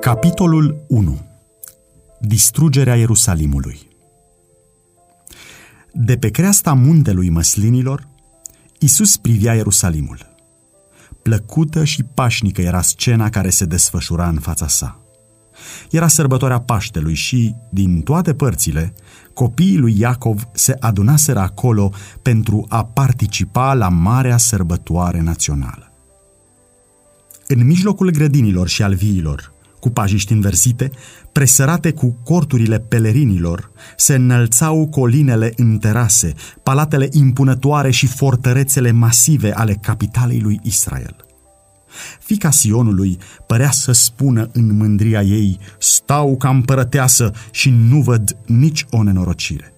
Capitolul 1. Distrugerea Ierusalimului De pe creasta muntelui măslinilor, Isus privea Ierusalimul. Plăcută și pașnică era scena care se desfășura în fața sa. Era sărbătoarea Paștelui și, din toate părțile, copiii lui Iacov se adunaseră acolo pentru a participa la marea sărbătoare națională. În mijlocul grădinilor și al viilor, cu pajiști înversite, presărate cu corturile pelerinilor, se înălțau colinele în terase, palatele impunătoare și fortărețele masive ale capitalei lui Israel. Fica Sionului părea să spună în mândria ei, stau ca împărăteasă și nu văd nici o nenorocire.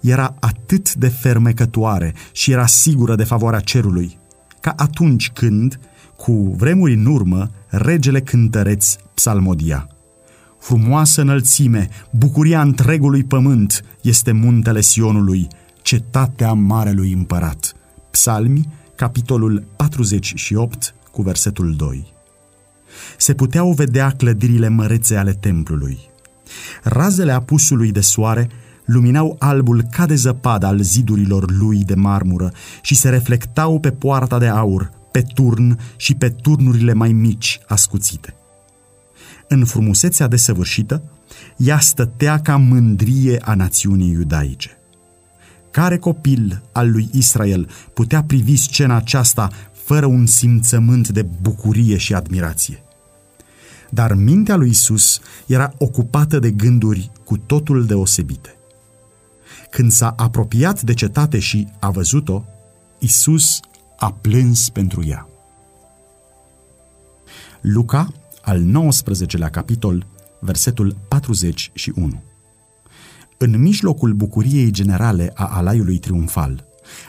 Era atât de fermecătoare și era sigură de favoarea cerului, ca atunci când, cu vremuri în urmă, regele cântăreț psalmodia. Frumoasă înălțime, bucuria întregului pământ este muntele Sionului, cetatea marelui împărat. Psalmi, capitolul 48, cu versetul 2. Se puteau vedea clădirile mărețe ale templului. Razele apusului de soare luminau albul ca de zăpadă al zidurilor lui de marmură și se reflectau pe poarta de aur, pe turn și pe turnurile mai mici ascuțite. În frumusețea desăvârșită, ea stătea ca mândrie a națiunii iudaice. Care copil al lui Israel putea privi scena aceasta fără un simțământ de bucurie și admirație? Dar mintea lui Isus era ocupată de gânduri cu totul deosebite. Când s-a apropiat de cetate și a văzut-o, Isus a plâns pentru ea. Luca, al 19-lea capitol, versetul 41. În mijlocul bucuriei generale a alaiului triumfal,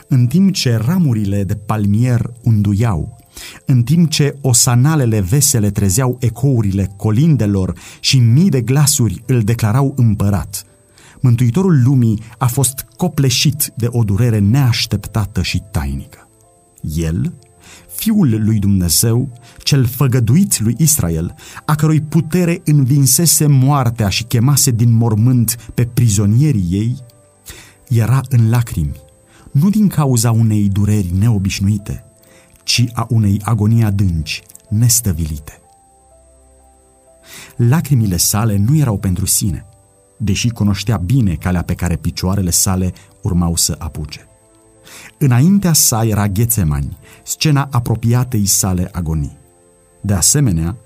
în timp ce ramurile de palmier unduiau, în timp ce osanalele vesele trezeau ecourile colindelor și mii de glasuri îl declarau împărat, Mântuitorul lumii a fost copleșit de o durere neașteptată și tainică. El, Fiul lui Dumnezeu, cel făgăduit lui Israel, a cărui putere învinsese moartea și chemase din mormânt pe prizonierii ei, era în lacrimi, nu din cauza unei dureri neobișnuite, ci a unei agonii adânci, nestăvilite. Lacrimile sale nu erau pentru sine, deși cunoștea bine calea pe care picioarele sale urmau să apuce. Înaintea sa era Ghețemani, scena apropiatei sale agonii. De asemenea,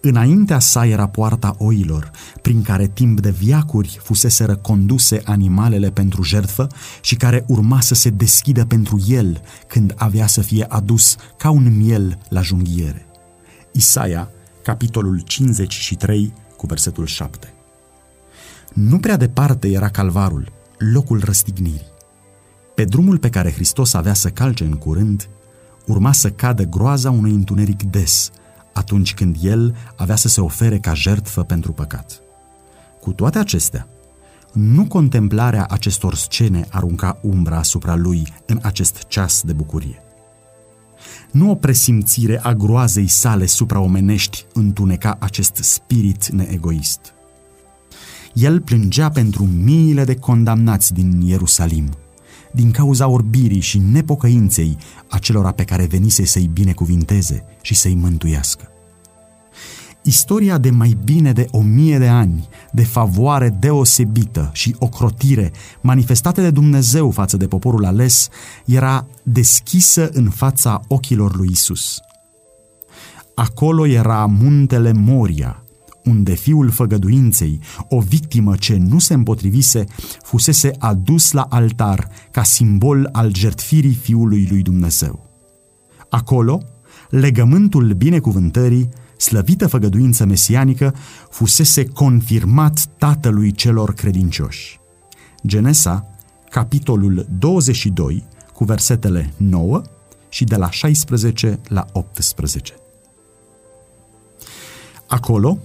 înaintea sa era poarta oilor, prin care timp de viacuri fuseseră conduse animalele pentru jertfă și care urma să se deschidă pentru el când avea să fie adus ca un miel la junghiere. Isaia, capitolul 53, cu versetul 7. Nu prea departe era calvarul, locul răstignirii. Pe drumul pe care Hristos avea să calce în curând, urma să cadă groaza unui întuneric des, atunci când el avea să se ofere ca jertfă pentru păcat. Cu toate acestea, nu contemplarea acestor scene arunca umbra asupra lui în acest ceas de bucurie. Nu o presimțire a groazei sale supraomenești întuneca acest spirit neegoist. El plângea pentru miile de condamnați din Ierusalim – din cauza orbirii și nepocăinței acelora pe care venise să-i binecuvinteze și să-i mântuiască. Istoria de mai bine de o mie de ani, de favoare deosebită și ocrotire manifestate de Dumnezeu față de poporul ales, era deschisă în fața ochilor lui Isus. Acolo era muntele Moria, unde fiul făgăduinței, o victimă ce nu se împotrivise, fusese adus la altar ca simbol al jertfirii fiului lui Dumnezeu. Acolo, legământul binecuvântării, slăvită făgăduință mesianică, fusese confirmat tatălui celor credincioși. Genesa, capitolul 22, cu versetele 9 și de la 16 la 18. Acolo,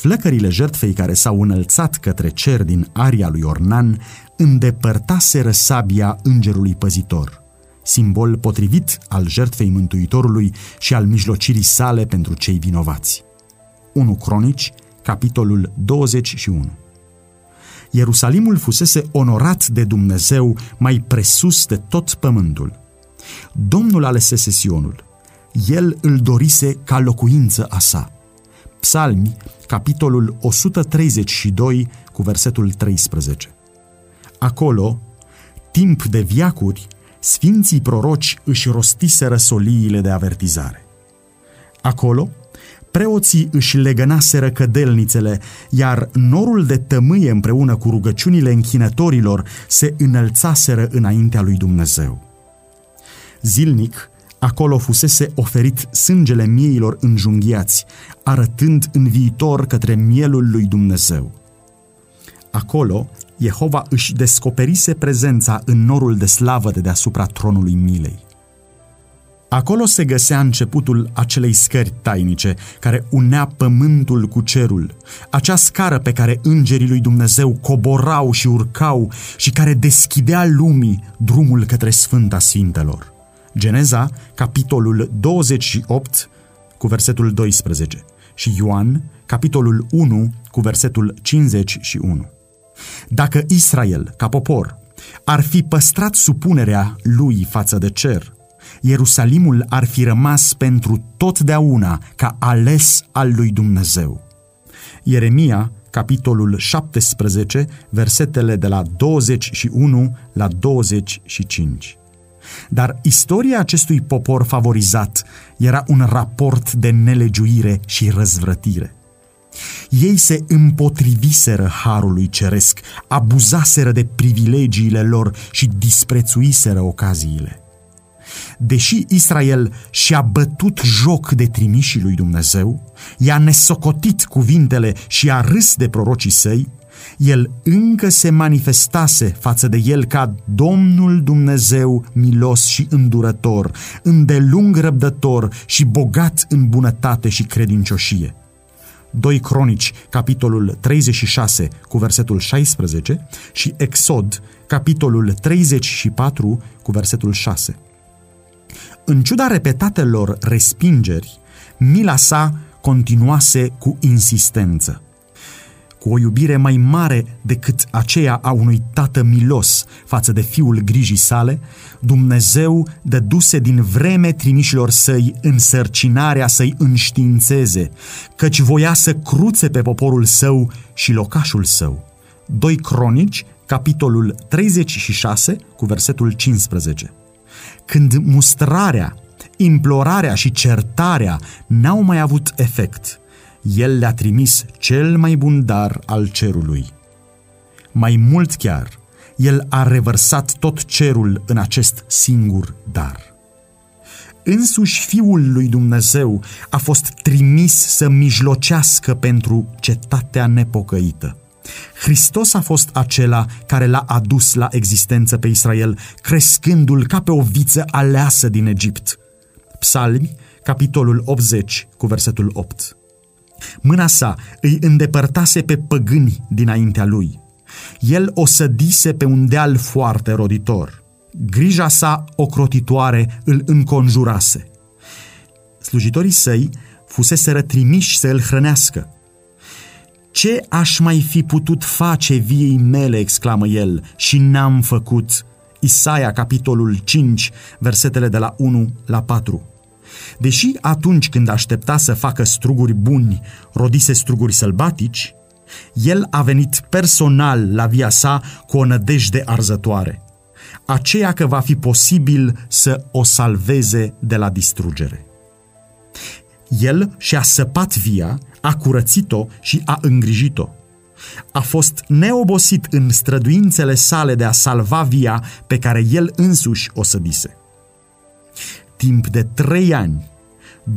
Flăcările jertfei care s-au înălțat către cer din aria lui Ornan îndepărtaseră sabia îngerului păzitor, simbol potrivit al jertfei Mântuitorului și al mijlocirii sale pentru cei vinovați. 1 Cronici, capitolul 21. Ierusalimul fusese onorat de Dumnezeu mai presus de tot pământul. Domnul alesese Sionul. El îl dorise ca locuință a sa. Psalmi, capitolul 132, cu versetul 13. Acolo, timp de viacuri, sfinții proroci își rostiseră soliile de avertizare. Acolo, preoții își legănaseră cădelnițele, iar norul de tămâie împreună cu rugăciunile închinătorilor se înălțaseră înaintea lui Dumnezeu. Zilnic, acolo fusese oferit sângele mieilor înjunghiați, arătând în viitor către mielul lui Dumnezeu. Acolo, Jehova își descoperise prezența în norul de slavă de deasupra tronului milei. Acolo se găsea începutul acelei scări tainice care unea pământul cu cerul, acea scară pe care îngerii lui Dumnezeu coborau și urcau și care deschidea lumii drumul către Sfânta Sfintelor. Geneza, capitolul 28, cu versetul 12 și Ioan, capitolul 1, cu versetul 51. Dacă Israel, ca popor, ar fi păstrat supunerea lui față de cer, Ierusalimul ar fi rămas pentru totdeauna ca ales al lui Dumnezeu. Ieremia, capitolul 17, versetele de la 21 la 25. Dar istoria acestui popor favorizat era un raport de nelegiuire și răzvrătire. Ei se împotriviseră harului ceresc, abuzaseră de privilegiile lor și disprețuiseră ocaziile. Deși Israel și-a bătut joc de trimișii lui Dumnezeu, i-a nesocotit cuvintele și a râs de prorocii săi, el încă se manifestase față de el ca Domnul Dumnezeu milos și îndurător, îndelung răbdător și bogat în bunătate și credincioșie. 2 Cronici, capitolul 36, cu versetul 16 și Exod, capitolul 34, cu versetul 6. În ciuda repetatelor respingeri, mila sa continuase cu insistență. Cu o iubire mai mare decât aceea a unui tată milos față de fiul grijii sale, Dumnezeu dăduse din vreme trimișilor săi însărcinarea să-i înștiințeze, căci voia să cruțe pe poporul său și locașul său. 2 Cronici, capitolul 36, cu versetul 15 când mustrarea, implorarea și certarea n-au mai avut efect, el le-a trimis cel mai bun dar al cerului. Mai mult chiar, el a revărsat tot cerul în acest singur dar. Însuși Fiul lui Dumnezeu a fost trimis să mijlocească pentru cetatea nepocăită. Hristos a fost acela care l-a adus la existență pe Israel, crescându-l ca pe o viță aleasă din Egipt. Psalmi, capitolul 80, cu versetul 8. Mâna sa îi îndepărtase pe păgâni dinaintea lui. El o sădise pe un deal foarte roditor. Grija sa ocrotitoare îl înconjurase. Slujitorii săi fusese trimiși să îl hrănească. Ce aș mai fi putut face viei mele, exclamă el, și n-am făcut? Isaia, capitolul 5, versetele de la 1 la 4. Deși atunci când aștepta să facă struguri buni, rodise struguri sălbatici, el a venit personal la via sa cu o nădejde arzătoare, aceea că va fi posibil să o salveze de la distrugere. El și-a săpat via, a curățit-o și a îngrijit-o. A fost neobosit în străduințele sale de a salva via pe care el însuși o sădise. Timp de trei ani,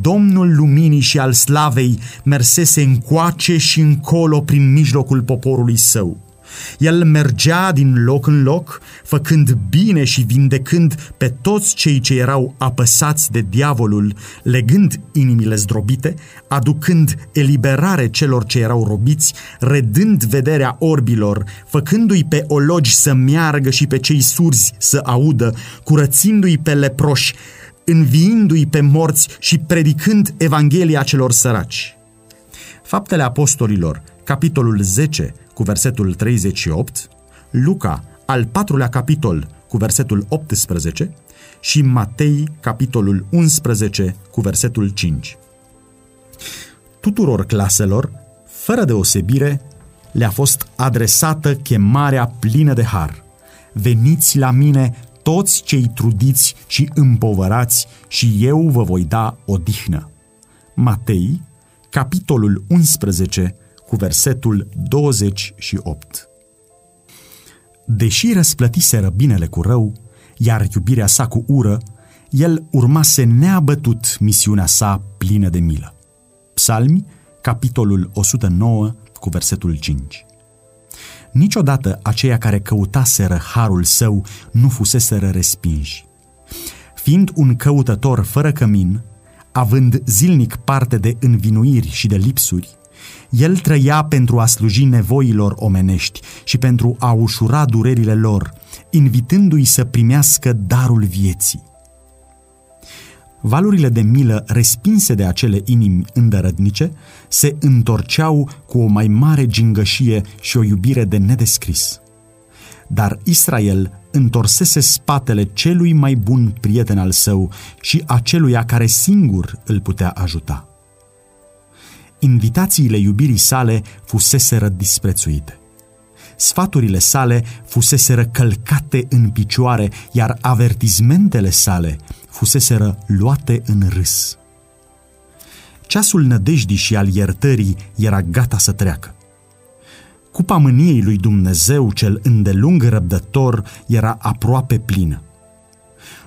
Domnul luminii și al slavei mersese încoace și încolo prin mijlocul poporului său. El mergea din loc în loc, făcând bine și vindecând pe toți cei ce erau apăsați de diavolul, legând inimile zdrobite, aducând eliberare celor ce erau robiți, redând vederea orbilor, făcându-i pe ologi să meargă și pe cei surzi să audă, curățindu-i pe leproși, înviindu-i pe morți și predicând Evanghelia celor săraci Faptele Apostolilor, capitolul 10, cu versetul 38, Luca, al patrulea capitol, cu versetul 18, și Matei, capitolul 11, cu versetul 5. Tuturor claselor, fără deosebire, le-a fost adresată chemarea plină de har. Veniți la mine toți cei trudiți și împovărați și eu vă voi da odihnă. Matei, capitolul 11, cu versetul 28. Deși răsplătiseră binele cu rău, iar iubirea sa cu ură, el urmase neabătut misiunea sa plină de milă. Psalmi, capitolul 109, cu versetul 5. Niciodată aceia care căutaseră harul său nu fuseseră respinși. Fiind un căutător fără cămin, având zilnic parte de învinuiri și de lipsuri, el trăia pentru a sluji nevoilor omenești și pentru a ușura durerile lor, invitându-i să primească darul vieții. Valurile de milă respinse de acele inimi îndărădnice se întorceau cu o mai mare gingășie și o iubire de nedescris. Dar Israel întorsese spatele celui mai bun prieten al său și aceluia care singur îl putea ajuta. Invitațiile iubirii sale fuseseră disprețuite. Sfaturile sale fuseseră călcate în picioare, iar avertizmentele sale fuseseră luate în râs. Ceasul nădejdii și al iertării era gata să treacă. Cupa mâniei lui Dumnezeu, cel îndelung răbdător, era aproape plină.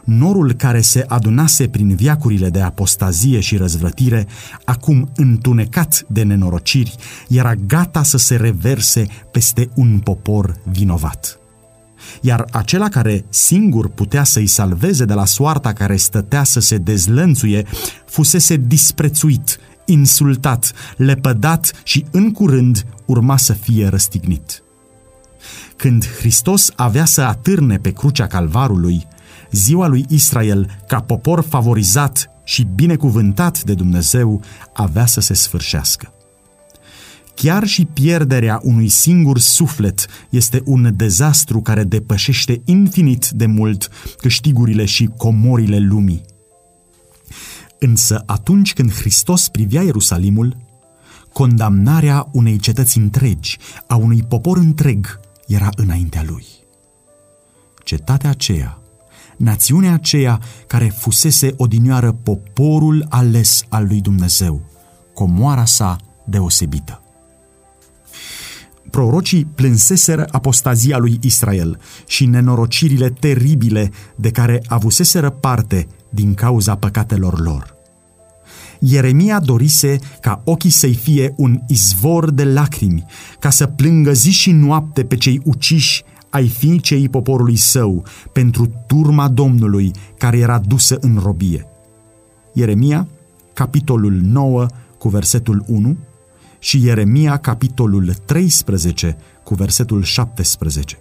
Norul care se adunase prin viacurile de apostazie și răzvrătire, acum întunecat de nenorociri, era gata să se reverse peste un popor vinovat iar acela care singur putea să-i salveze de la soarta care stătea să se dezlănțuie, fusese disprețuit, insultat, lepădat și în curând urma să fie răstignit. Când Hristos avea să atârne pe crucea calvarului, ziua lui Israel, ca popor favorizat și binecuvântat de Dumnezeu, avea să se sfârșească. Chiar și pierderea unui singur suflet este un dezastru care depășește infinit de mult câștigurile și comorile lumii. Însă atunci când Hristos privea Ierusalimul, condamnarea unei cetăți întregi, a unui popor întreg, era înaintea lui. Cetatea aceea, națiunea aceea care fusese odinioară poporul ales al lui Dumnezeu, comoara sa deosebită prorocii plânseseră apostazia lui Israel și nenorocirile teribile de care avuseseră parte din cauza păcatelor lor. Ieremia dorise ca ochii să-i fie un izvor de lacrimi, ca să plângă zi și noapte pe cei uciși ai fiicei poporului său pentru turma Domnului care era dusă în robie. Ieremia, capitolul 9, cu versetul 1, și Ieremia, capitolul 13, cu versetul 17.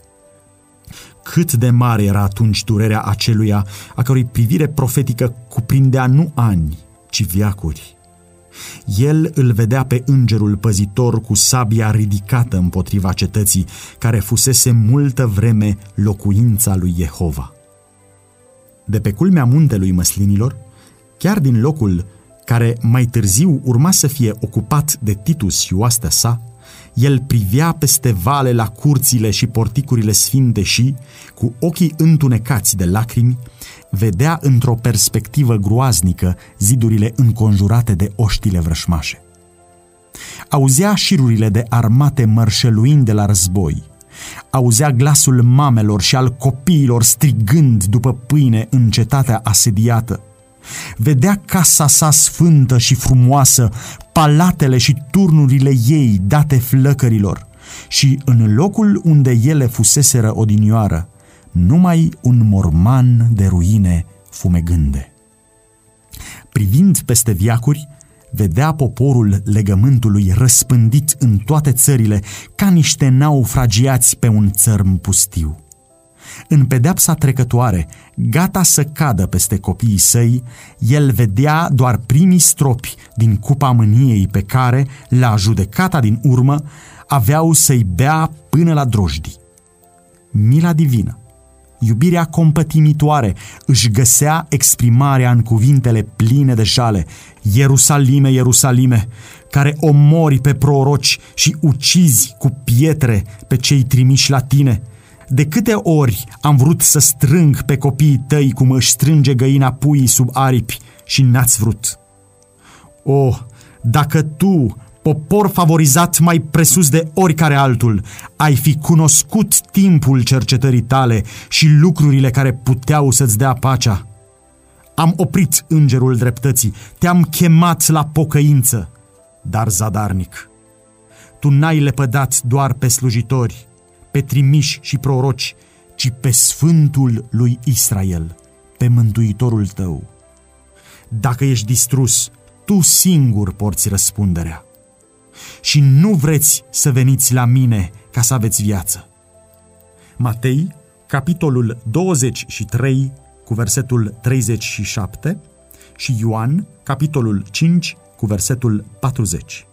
Cât de mare era atunci durerea aceluia a cărui privire profetică cuprindea nu ani, ci viacuri. El îl vedea pe îngerul păzitor cu sabia ridicată împotriva cetății, care fusese multă vreme locuința lui Jehova. De pe culmea muntelui măslinilor, chiar din locul care mai târziu urma să fie ocupat de Titus și oastea sa, el privea peste vale la curțile și porticurile sfinte și, cu ochii întunecați de lacrimi, vedea într-o perspectivă groaznică zidurile înconjurate de oștile vrășmașe. Auzea șirurile de armate mărșăluind de la război, auzea glasul mamelor și al copiilor strigând după pâine în cetatea asediată, Vedea casa sa sfântă și frumoasă, palatele și turnurile ei date flăcărilor și în locul unde ele fuseseră odinioară, numai un morman de ruine fumegânde. Privind peste viacuri, vedea poporul legământului răspândit în toate țările ca niște naufragiați pe un țărm pustiu. În pedepsa trecătoare, gata să cadă peste copiii săi, el vedea doar primii stropi din cupa mâniei pe care, la judecata din urmă, aveau să-i bea până la drojdii. Mila divină, iubirea compătimitoare, își găsea exprimarea în cuvintele pline de jale. Ierusalime, Ierusalime, care omori pe proroci și ucizi cu pietre pe cei trimiși la tine – de câte ori am vrut să strâng pe copiii tăi cum își strânge găina puii sub aripi și n-ați vrut. O, oh, dacă tu, popor favorizat mai presus de oricare altul, ai fi cunoscut timpul cercetării tale și lucrurile care puteau să-ți dea pacea. Am oprit îngerul dreptății, te-am chemat la pocăință, dar zadarnic. Tu n-ai lepădat doar pe slujitori, pe trimiși și proroci, ci pe Sfântul lui Israel, pe Mântuitorul tău. Dacă ești distrus, tu singur porți răspunderea. Și nu vreți să veniți la mine ca să aveți viață. Matei, capitolul 23, cu versetul 37 și Ioan, capitolul 5, cu versetul 40.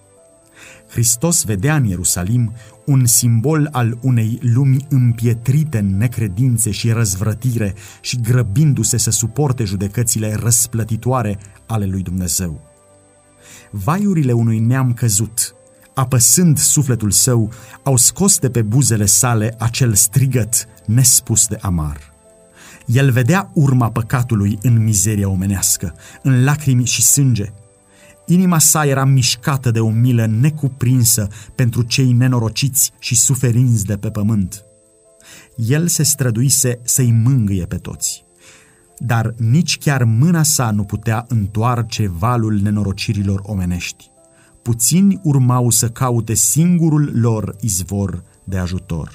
Hristos vedea în Ierusalim un simbol al unei lumi împietrite în necredințe și răzvrătire și grăbindu-se să suporte judecățile răsplătitoare ale lui Dumnezeu. Vaiurile unui neam căzut, apăsând sufletul său, au scos de pe buzele sale acel strigăt nespus de amar. El vedea urma păcatului în mizeria omenească, în lacrimi și sânge, Inima sa era mișcată de o milă necuprinsă pentru cei nenorociți și suferinți de pe pământ. El se străduise să-i mângâie pe toți, dar nici chiar mâna sa nu putea întoarce valul nenorocirilor omenești. Puțini urmau să caute singurul lor izvor de ajutor.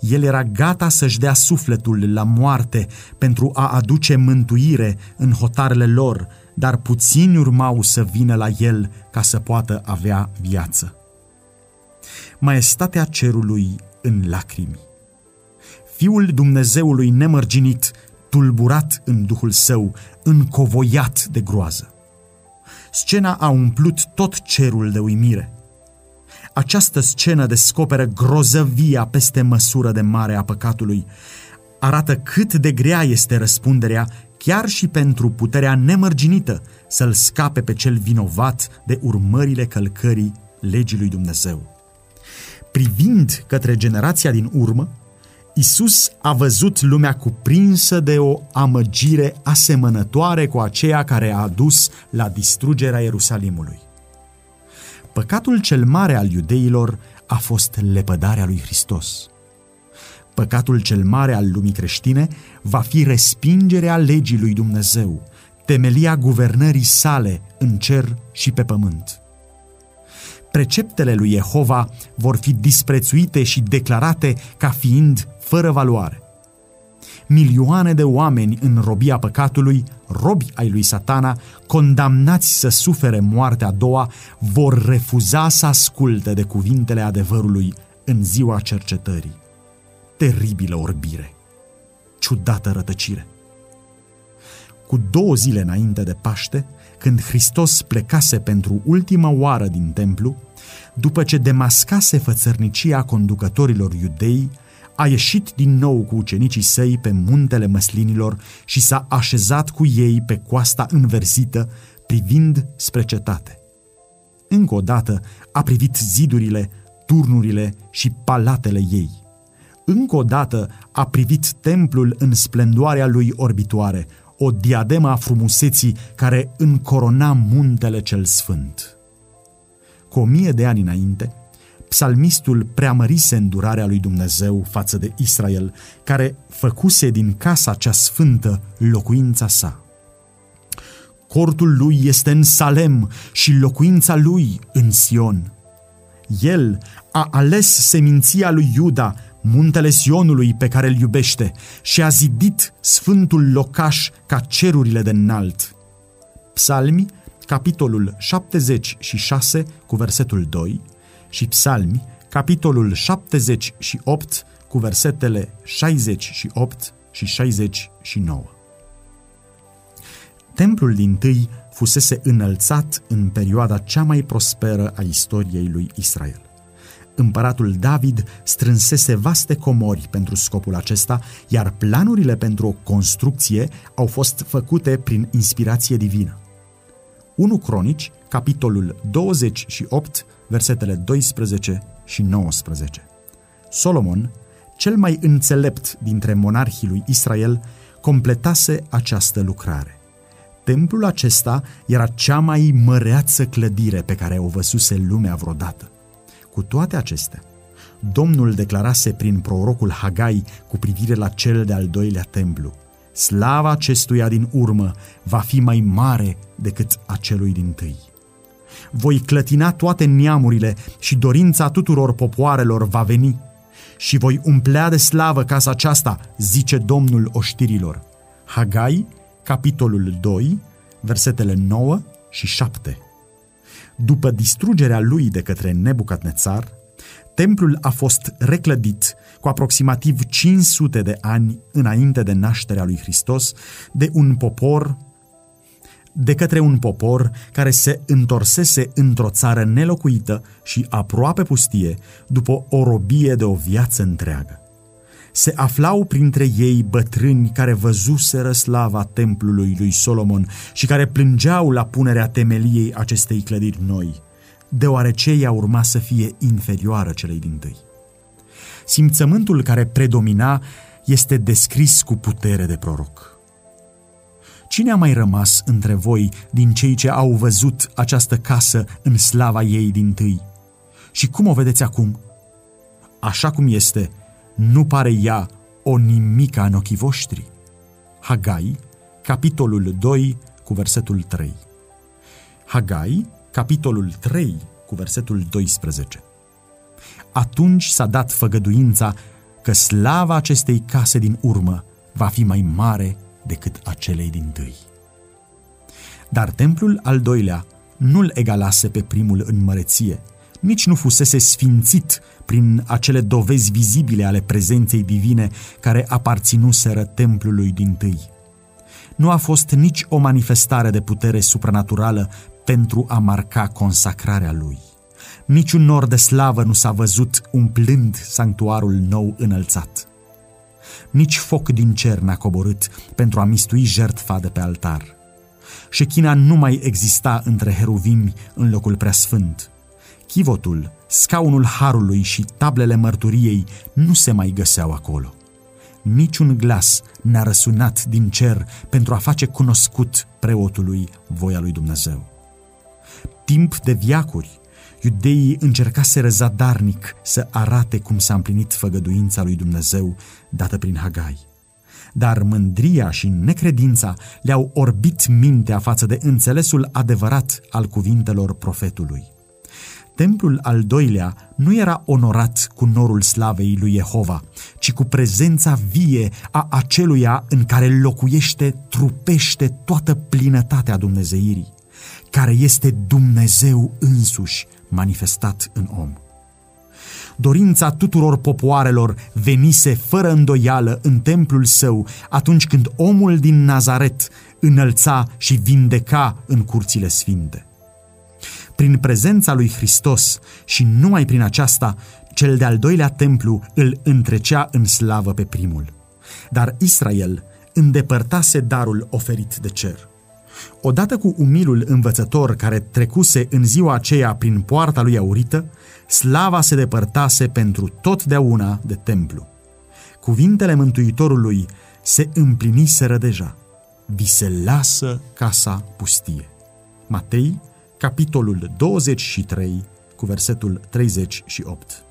El era gata să-și dea sufletul la moarte pentru a aduce mântuire în hotarele lor, dar puțini urmau să vină la el ca să poată avea viață. Maestatea cerului în lacrimi. Fiul Dumnezeului nemărginit, tulburat în duhul său, încovoiat de groază. Scena a umplut tot cerul de uimire. Această scenă descoperă grozăvia peste măsură de mare a păcatului, arată cât de grea este răspunderea chiar și pentru puterea nemărginită să-l scape pe cel vinovat de urmările călcării legii lui Dumnezeu. Privind către generația din urmă, Isus a văzut lumea cuprinsă de o amăgire asemănătoare cu aceea care a adus la distrugerea Ierusalimului. Păcatul cel mare al iudeilor a fost lepădarea lui Hristos. Păcatul cel mare al lumii creștine va fi respingerea legii lui Dumnezeu, temelia guvernării sale în cer și pe pământ. Preceptele lui Jehova vor fi disprețuite și declarate ca fiind fără valoare. Milioane de oameni în robia păcatului, robi ai lui satana, condamnați să sufere moartea a doua, vor refuza să asculte de cuvintele adevărului în ziua cercetării teribilă orbire, ciudată rătăcire. Cu două zile înainte de Paște, când Hristos plecase pentru ultima oară din templu, după ce demascase fățărnicia conducătorilor iudei, a ieșit din nou cu ucenicii săi pe muntele măslinilor și s-a așezat cu ei pe coasta înverzită, privind spre cetate. Încă o dată a privit zidurile, turnurile și palatele ei – încă o dată a privit templul în splendoarea lui orbitoare, o diadema a frumuseții care încorona muntele cel sfânt. Cu o mie de ani înainte, psalmistul preamărise îndurarea lui Dumnezeu față de Israel, care făcuse din casa cea sfântă locuința sa. Cortul lui este în Salem și locuința lui în Sion. El a ales seminția lui Iuda muntele Sionului pe care îl iubește și a zidit sfântul locaș ca cerurile de înalt. Psalmi, capitolul 76 cu versetul 2 și Psalmi, capitolul 78 cu cu versetele 68 și 69. Templul din tâi fusese înălțat în perioada cea mai prosperă a istoriei lui Israel. Împăratul David strânsese vaste comori pentru scopul acesta, iar planurile pentru o construcție au fost făcute prin inspirație divină. 1 Cronici, capitolul 28, versetele 12 și 19. Solomon, cel mai înțelept dintre monarhii lui Israel, completase această lucrare. Templul acesta era cea mai măreață clădire pe care o văsuse lumea vreodată. Cu toate acestea, Domnul declarase prin prorocul Hagai cu privire la cel de-al doilea templu. Slava acestuia din urmă va fi mai mare decât a celui din tâi. Voi clătina toate neamurile și dorința tuturor popoarelor va veni și voi umplea de slavă casa aceasta, zice Domnul oștirilor. Hagai, capitolul 2, versetele 9 și 7. După distrugerea lui de către Nebucadnețar, templul a fost reclădit cu aproximativ 500 de ani înainte de nașterea lui Hristos de un popor de către un popor care se întorsese într-o țară nelocuită și aproape pustie după o robie de o viață întreagă. Se aflau printre ei bătrâni care văzuseră slava templului lui Solomon și care plângeau la punerea temeliei acestei clădiri noi, deoarece ea urma să fie inferioară celei din tâi. Simțământul care predomina este descris cu putere de proroc. Cine a mai rămas între voi din cei ce au văzut această casă în slava ei din tâi? Și cum o vedeți acum? Așa cum este, nu pare ea o nimica în ochii voștri? Hagai, capitolul 2, cu versetul 3. Hagai, capitolul 3, cu versetul 12. Atunci s-a dat făgăduința că slava acestei case din urmă va fi mai mare decât acelei din tâi. Dar templul al doilea nu-l egalase pe primul în măreție, nici nu fusese sfințit prin acele dovezi vizibile ale prezenței divine care aparținuseră templului din tâi. Nu a fost nici o manifestare de putere supranaturală pentru a marca consacrarea lui. Niciun nor de slavă nu s-a văzut umplând sanctuarul nou înălțat nici foc din cer n-a coborât pentru a mistui jertfa de pe altar. Șechina nu mai exista între heruvimi în locul preasfânt. Chivotul, scaunul harului și tablele mărturiei nu se mai găseau acolo. Niciun glas n-a răsunat din cer pentru a face cunoscut preotului voia lui Dumnezeu. Timp de viacuri, Iudeii încercaseră zadarnic să arate cum s-a împlinit făgăduința lui Dumnezeu dată prin Hagai. Dar mândria și necredința le-au orbit mintea față de înțelesul adevărat al cuvintelor profetului. Templul al doilea nu era onorat cu norul slavei lui Jehova, ci cu prezența vie a aceluia în care locuiește, trupește toată plinătatea Dumnezeirii, care este Dumnezeu însuși, manifestat în om. Dorința tuturor popoarelor venise fără îndoială în templul său atunci când omul din Nazaret înălța și vindeca în curțile sfinte. Prin prezența lui Hristos și numai prin aceasta, cel de-al doilea templu îl întrecea în slavă pe primul. Dar Israel îndepărtase darul oferit de cer. Odată cu umilul învățător care trecuse în ziua aceea prin poarta lui aurită, slava se depărtase pentru totdeauna de templu. Cuvintele Mântuitorului se împliniseră deja. Vi se lasă casa pustie. Matei, capitolul 23, cu versetul 38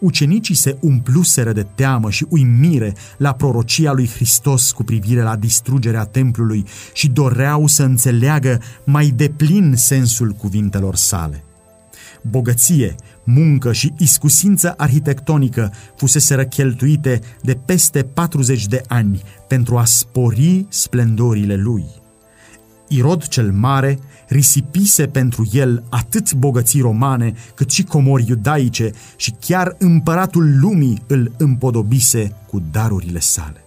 ucenicii se umpluseră de teamă și uimire la prorocia lui Hristos cu privire la distrugerea templului și doreau să înțeleagă mai deplin sensul cuvintelor sale. Bogăție, muncă și iscusință arhitectonică fuseseră cheltuite de peste 40 de ani pentru a spori splendorile lui. Irod cel Mare risipise pentru el atât bogății romane cât și comori iudaice și chiar împăratul lumii îl împodobise cu darurile sale.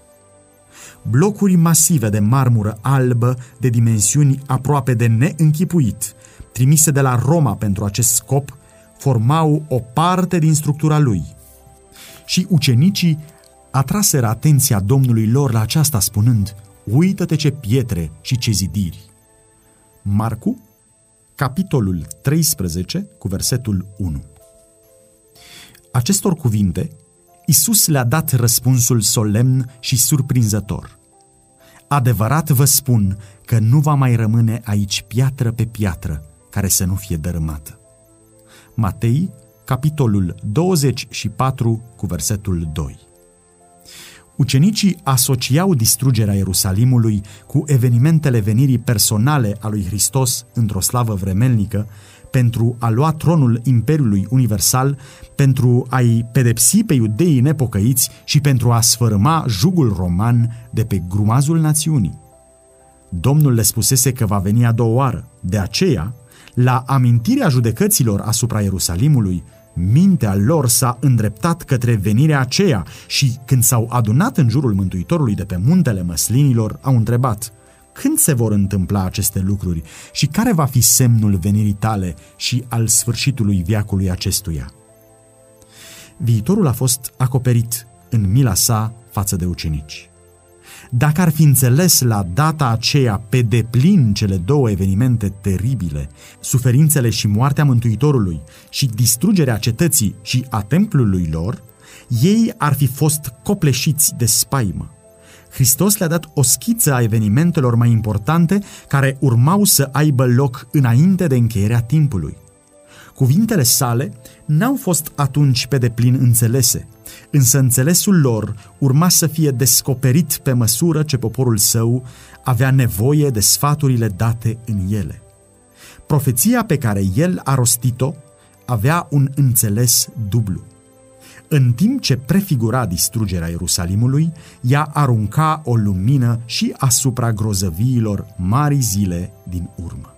Blocuri masive de marmură albă de dimensiuni aproape de neînchipuit, trimise de la Roma pentru acest scop, formau o parte din structura lui. Și ucenicii atraseră atenția Domnului lor la aceasta spunând, uită-te ce pietre și ce zidiri. Marcu, capitolul 13, cu versetul 1. Acestor cuvinte, Isus le-a dat răspunsul solemn și surprinzător. Adevărat vă spun că nu va mai rămâne aici piatră pe piatră care să nu fie dărâmată. Matei, capitolul 24, cu versetul 2. Ucenicii asociau distrugerea Ierusalimului cu evenimentele venirii personale a lui Hristos într-o slavă vremelnică, pentru a lua tronul Imperiului Universal, pentru a-i pedepsi pe iudeii nepocăiți și pentru a sfărâma jugul roman de pe grumazul națiunii. Domnul le spusese că va veni a doua oară, de aceea, la amintirea judecăților asupra Ierusalimului, Mintea lor s-a îndreptat către venirea aceea și când s-au adunat în jurul Mântuitorului de pe muntele măslinilor, au întrebat când se vor întâmpla aceste lucruri și care va fi semnul venirii tale și al sfârșitului viacului acestuia. Viitorul a fost acoperit în mila sa față de ucenici. Dacă ar fi înțeles la data aceea pe deplin cele două evenimente teribile, suferințele și moartea Mântuitorului și distrugerea cetății și a templului lor, ei ar fi fost copleșiți de spaimă. Hristos le-a dat o schiță a evenimentelor mai importante care urmau să aibă loc înainte de încheierea timpului. Cuvintele sale n-au fost atunci pe deplin înțelese, însă înțelesul lor urma să fie descoperit pe măsură ce poporul său avea nevoie de sfaturile date în ele. Profeția pe care el a rostit-o avea un înțeles dublu. În timp ce prefigura distrugerea Ierusalimului, ea arunca o lumină și asupra grozăviilor mari zile din urmă.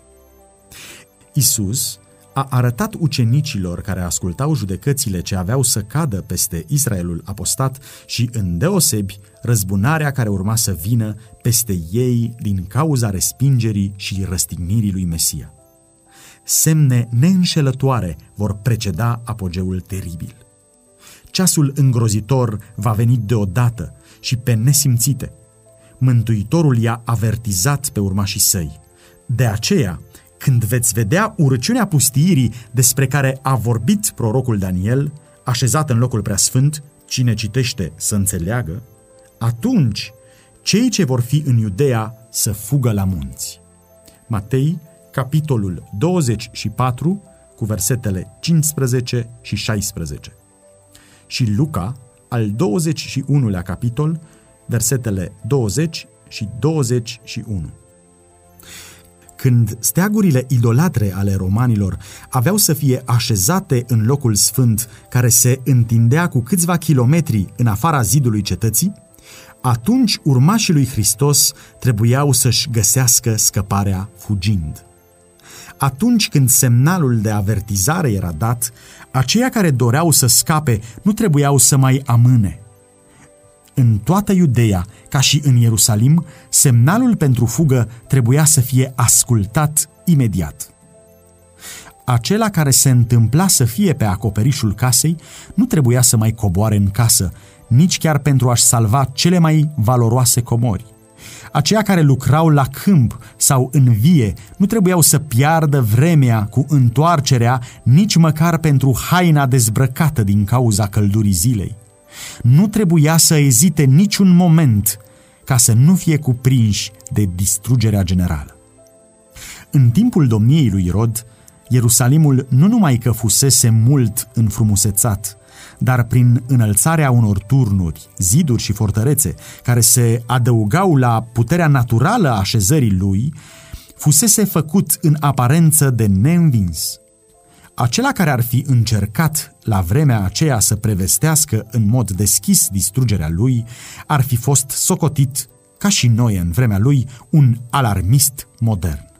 Isus a arătat ucenicilor care ascultau judecățile ce aveau să cadă peste Israelul apostat și îndeosebi răzbunarea care urma să vină peste ei din cauza respingerii și răstignirii lui Mesia. Semne neînșelătoare vor preceda apogeul teribil. Ceasul îngrozitor va veni deodată și pe nesimțite. Mântuitorul i-a avertizat pe urmașii săi. De aceea, când veți vedea urăciunea pustiirii despre care a vorbit prorocul Daniel, așezat în locul preasfânt, cine citește să înțeleagă, atunci cei ce vor fi în Iudea să fugă la munți. Matei, capitolul 24, cu versetele 15 și 16. Și Luca, al 21-lea capitol, versetele 20 și 21 când steagurile idolatre ale romanilor aveau să fie așezate în locul sfânt care se întindea cu câțiva kilometri în afara zidului cetății, atunci urmașii lui Hristos trebuiau să-și găsească scăparea fugind. Atunci când semnalul de avertizare era dat, aceia care doreau să scape nu trebuiau să mai amâne – în toată Iudeea, ca și în Ierusalim, semnalul pentru fugă trebuia să fie ascultat imediat. Acela care se întâmpla să fie pe acoperișul casei nu trebuia să mai coboare în casă, nici chiar pentru a-și salva cele mai valoroase comori. Aceia care lucrau la câmp sau în vie nu trebuiau să piardă vremea cu întoarcerea nici măcar pentru haina dezbrăcată din cauza căldurii zilei nu trebuia să ezite niciun moment ca să nu fie cuprinși de distrugerea generală. În timpul domniei lui Irod, Ierusalimul nu numai că fusese mult înfrumusețat, dar prin înălțarea unor turnuri, ziduri și fortărețe care se adăugau la puterea naturală a așezării lui, fusese făcut în aparență de neînvins. Acela care ar fi încercat la vremea aceea să prevestească în mod deschis distrugerea lui, ar fi fost socotit, ca și noi în vremea lui, un alarmist modern.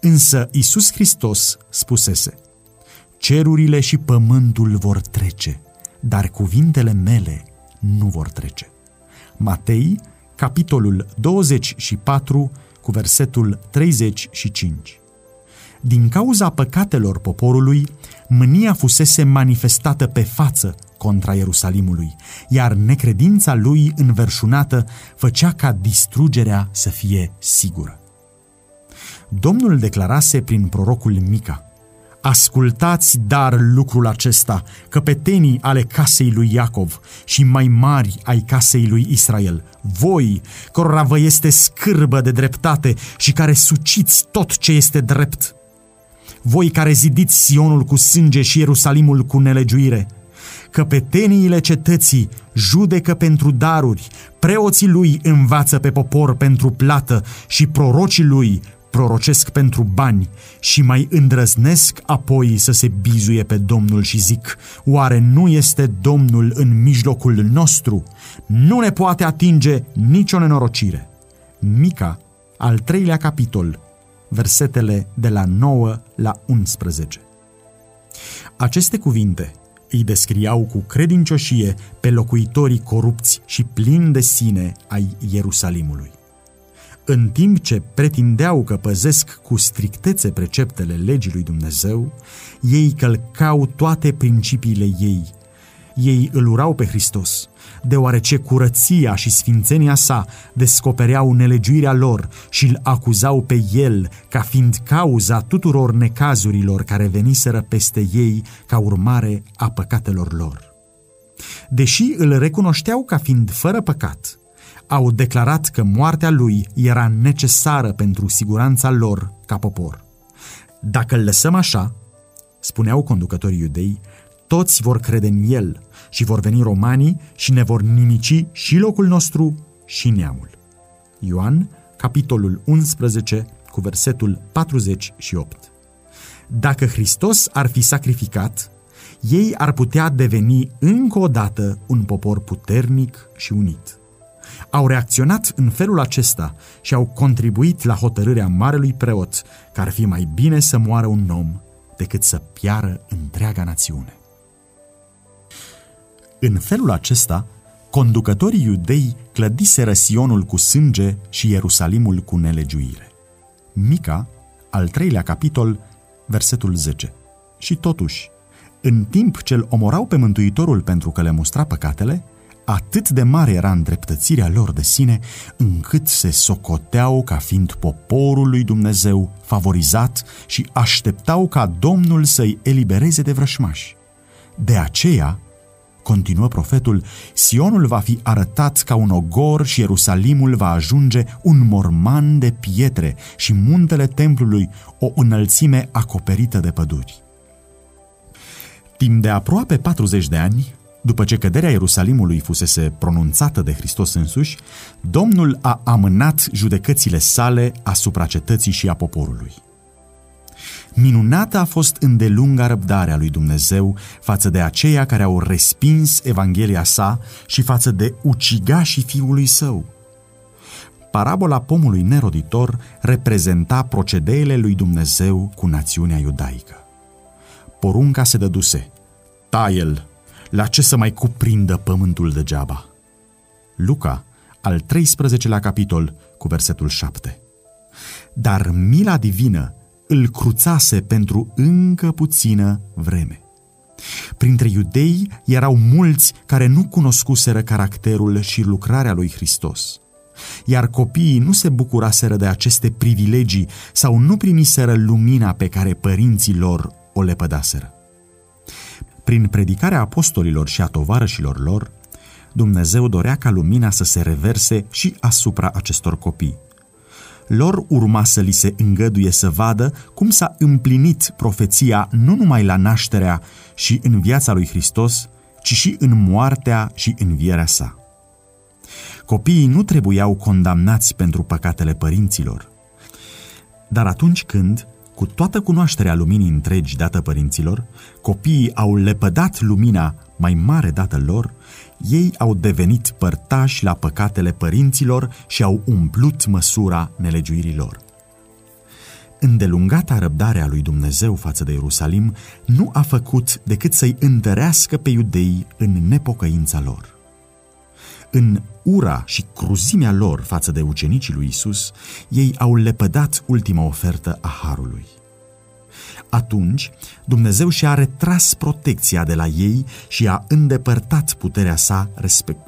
Însă Isus Hristos spusese, Cerurile și pământul vor trece, dar cuvintele mele nu vor trece. Matei, capitolul 24, cu versetul 35. Din cauza păcatelor poporului, mânia fusese manifestată pe față contra Ierusalimului, iar necredința lui înverșunată făcea ca distrugerea să fie sigură. Domnul declarase prin prorocul Mica, Ascultați dar lucrul acesta, căpetenii ale casei lui Iacov și mai mari ai casei lui Israel, voi, cărora vă este scârbă de dreptate și care suciți tot ce este drept. Voi care zidiți Sionul cu sânge și Ierusalimul cu nelegiuire, căpeteniile cetății judecă pentru daruri, preoții lui învață pe popor pentru plată și prorocii lui prorocesc pentru bani și mai îndrăznesc apoi să se bizuie pe Domnul și zic, oare nu este Domnul în mijlocul nostru? Nu ne poate atinge nicio nenorocire. Mica, al treilea capitol, versetele de la 9 la 11. Aceste cuvinte îi descriau cu credincioșie pe locuitorii corupți și plini de sine ai Ierusalimului. În timp ce pretindeau că păzesc cu strictețe preceptele legii lui Dumnezeu, ei călcau toate principiile ei. Ei îl urau pe Hristos, deoarece curăția și sfințenia sa descopereau nelegiuirea lor și îl acuzau pe el ca fiind cauza tuturor necazurilor care veniseră peste ei ca urmare a păcatelor lor. Deși îl recunoșteau ca fiind fără păcat, au declarat că moartea lui era necesară pentru siguranța lor ca popor. Dacă îl lăsăm așa, spuneau conducătorii iudei, toți vor crede în el și vor veni romanii și ne vor nimici și locul nostru și neamul. Ioan, capitolul 11, cu versetul 48. Dacă Hristos ar fi sacrificat, ei ar putea deveni încă o dată un popor puternic și unit au reacționat în felul acesta și au contribuit la hotărârea marelui preot că ar fi mai bine să moară un om decât să piară întreaga națiune. În felul acesta, conducătorii iudei clădiseră Sionul cu sânge și Ierusalimul cu nelegiuire. Mica, al treilea capitol, versetul 10. Și totuși, în timp ce îl omorau pe Mântuitorul pentru că le mustra păcatele, Atât de mare era îndreptățirea lor de sine, încât se socoteau ca fiind poporul lui Dumnezeu favorizat și așteptau ca Domnul să-i elibereze de vrășmași. De aceea, continuă profetul, Sionul va fi arătat ca un ogor și Ierusalimul va ajunge un morman de pietre și muntele templului o înălțime acoperită de păduri. Timp de aproape 40 de ani, după ce căderea Ierusalimului fusese pronunțată de Hristos însuși, Domnul a amânat judecățile sale asupra cetății și a poporului. Minunată a fost îndelunga răbdarea lui Dumnezeu față de aceia care au respins Evanghelia sa și față de ucigașii fiului său. Parabola pomului neroditor reprezenta procedeele lui Dumnezeu cu națiunea iudaică. Porunca se dăduse, taie-l la ce să mai cuprindă pământul degeaba? Luca, al 13-lea capitol, cu versetul 7. Dar mila divină îl cruțase pentru încă puțină vreme. Printre iudei erau mulți care nu cunoscuseră caracterul și lucrarea lui Hristos. Iar copiii nu se bucuraseră de aceste privilegii sau nu primiseră lumina pe care părinții lor o lepădaseră. Prin predicarea apostolilor și a tovarășilor lor, Dumnezeu dorea ca lumina să se reverse și asupra acestor copii. Lor urma să li se îngăduie să vadă cum s-a împlinit profeția nu numai la nașterea și în viața lui Hristos, ci și în moartea și învierea sa. Copiii nu trebuiau condamnați pentru păcatele părinților. Dar atunci când, cu toată cunoașterea luminii întregi dată părinților, copiii au lepădat lumina mai mare dată lor, ei au devenit părtași la păcatele părinților și au umplut măsura nelegiuirii lor. îndelungata răbdare a lui Dumnezeu față de Ierusalim nu a făcut decât să-i întărească pe iudei în nepocăința lor. În ura și cruzimea lor față de ucenicii lui Isus, ei au lepădat ultima ofertă a Harului. Atunci, Dumnezeu și-a retras protecția de la ei și a îndepărtat puterea sa respect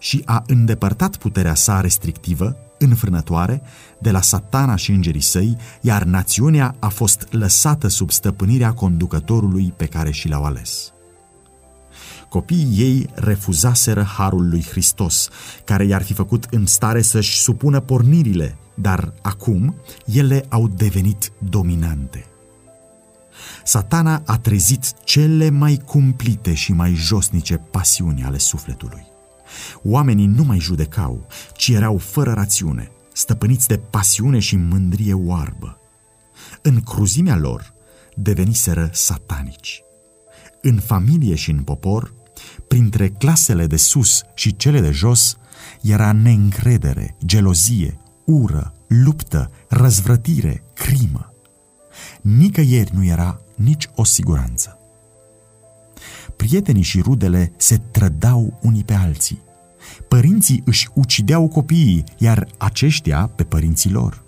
și a îndepărtat puterea sa restrictivă, înfrânătoare, de la satana și îngerii săi, iar națiunea a fost lăsată sub stăpânirea conducătorului pe care și l-au ales. Copiii ei refuzaseră harul lui Hristos, care i-ar fi făcut în stare să-și supună pornirile, dar acum ele au devenit dominante. Satana a trezit cele mai cumplite și mai josnice pasiuni ale sufletului. Oamenii nu mai judecau, ci erau fără rațiune, stăpâniți de pasiune și mândrie oarbă. În cruzimea lor deveniseră satanici. În familie și în popor, printre clasele de sus și cele de jos, era neîncredere, gelozie, ură, luptă, răzvrătire, crimă. Nicăieri nu era nici o siguranță. Prietenii și rudele se trădau unii pe alții. Părinții își ucideau copiii, iar aceștia pe părinții lor.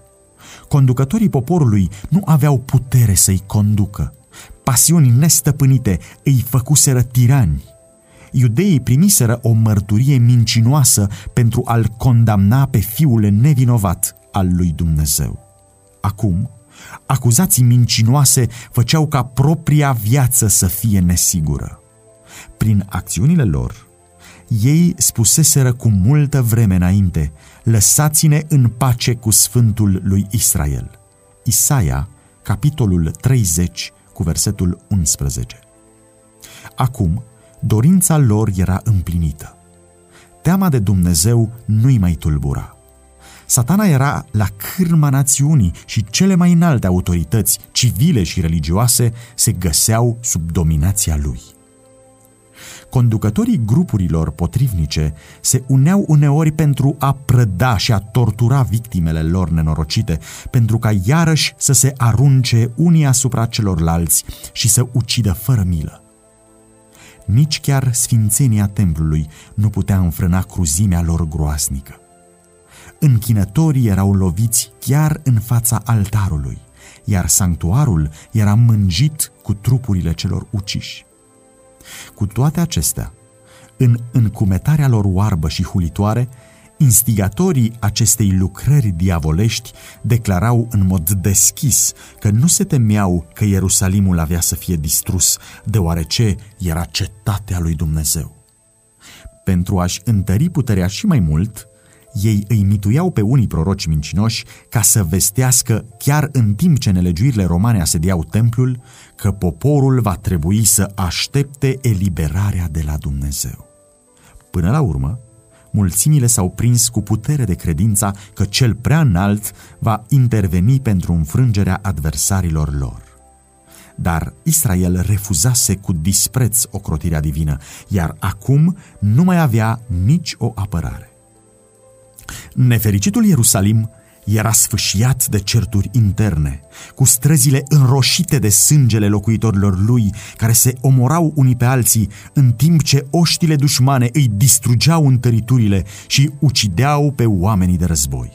Conducătorii poporului nu aveau putere să-i conducă. Pasiuni nestăpânite îi făcuseră tirani. Iudeii primiseră o mărturie mincinoasă pentru a-l condamna pe fiul nevinovat al lui Dumnezeu. Acum, acuzații mincinoase făceau ca propria viață să fie nesigură. Prin acțiunile lor, ei spuseseră cu multă vreme înainte, lăsați-ne în pace cu Sfântul lui Israel. Isaia, capitolul 30, cu versetul 11. Acum, dorința lor era împlinită. Teama de Dumnezeu nu-i mai tulbura. Satana era la cârma națiunii și cele mai înalte autorități civile și religioase se găseau sub dominația lui. Conducătorii grupurilor potrivnice se uneau uneori pentru a prăda și a tortura victimele lor nenorocite, pentru ca iarăși să se arunce unii asupra celorlalți și să ucidă fără milă. Nici chiar sfințenia templului nu putea înfrâna cruzimea lor groasnică. Închinătorii erau loviți chiar în fața altarului, iar sanctuarul era mânjit cu trupurile celor uciși. Cu toate acestea, în încumetarea lor oarbă și hulitoare, instigatorii acestei lucrări diavolești declarau în mod deschis că nu se temeau că Ierusalimul avea să fie distrus, deoarece era cetatea lui Dumnezeu. Pentru a-și întări puterea și mai mult, ei îi mituiau pe unii proroci mincinoși ca să vestească, chiar în timp ce nelegiuirile romane asediau templul, că poporul va trebui să aștepte eliberarea de la Dumnezeu. Până la urmă, mulțimile s-au prins cu putere de credința că cel prea înalt va interveni pentru înfrângerea adversarilor lor. Dar Israel refuzase cu dispreț ocrotirea divină, iar acum nu mai avea nici o apărare. Nefericitul Ierusalim era sfâșiat de certuri interne, cu străzile înroșite de sângele locuitorilor lui, care se omorau unii pe alții, în timp ce oștile dușmane îi distrugeau întăriturile și ucideau pe oamenii de război.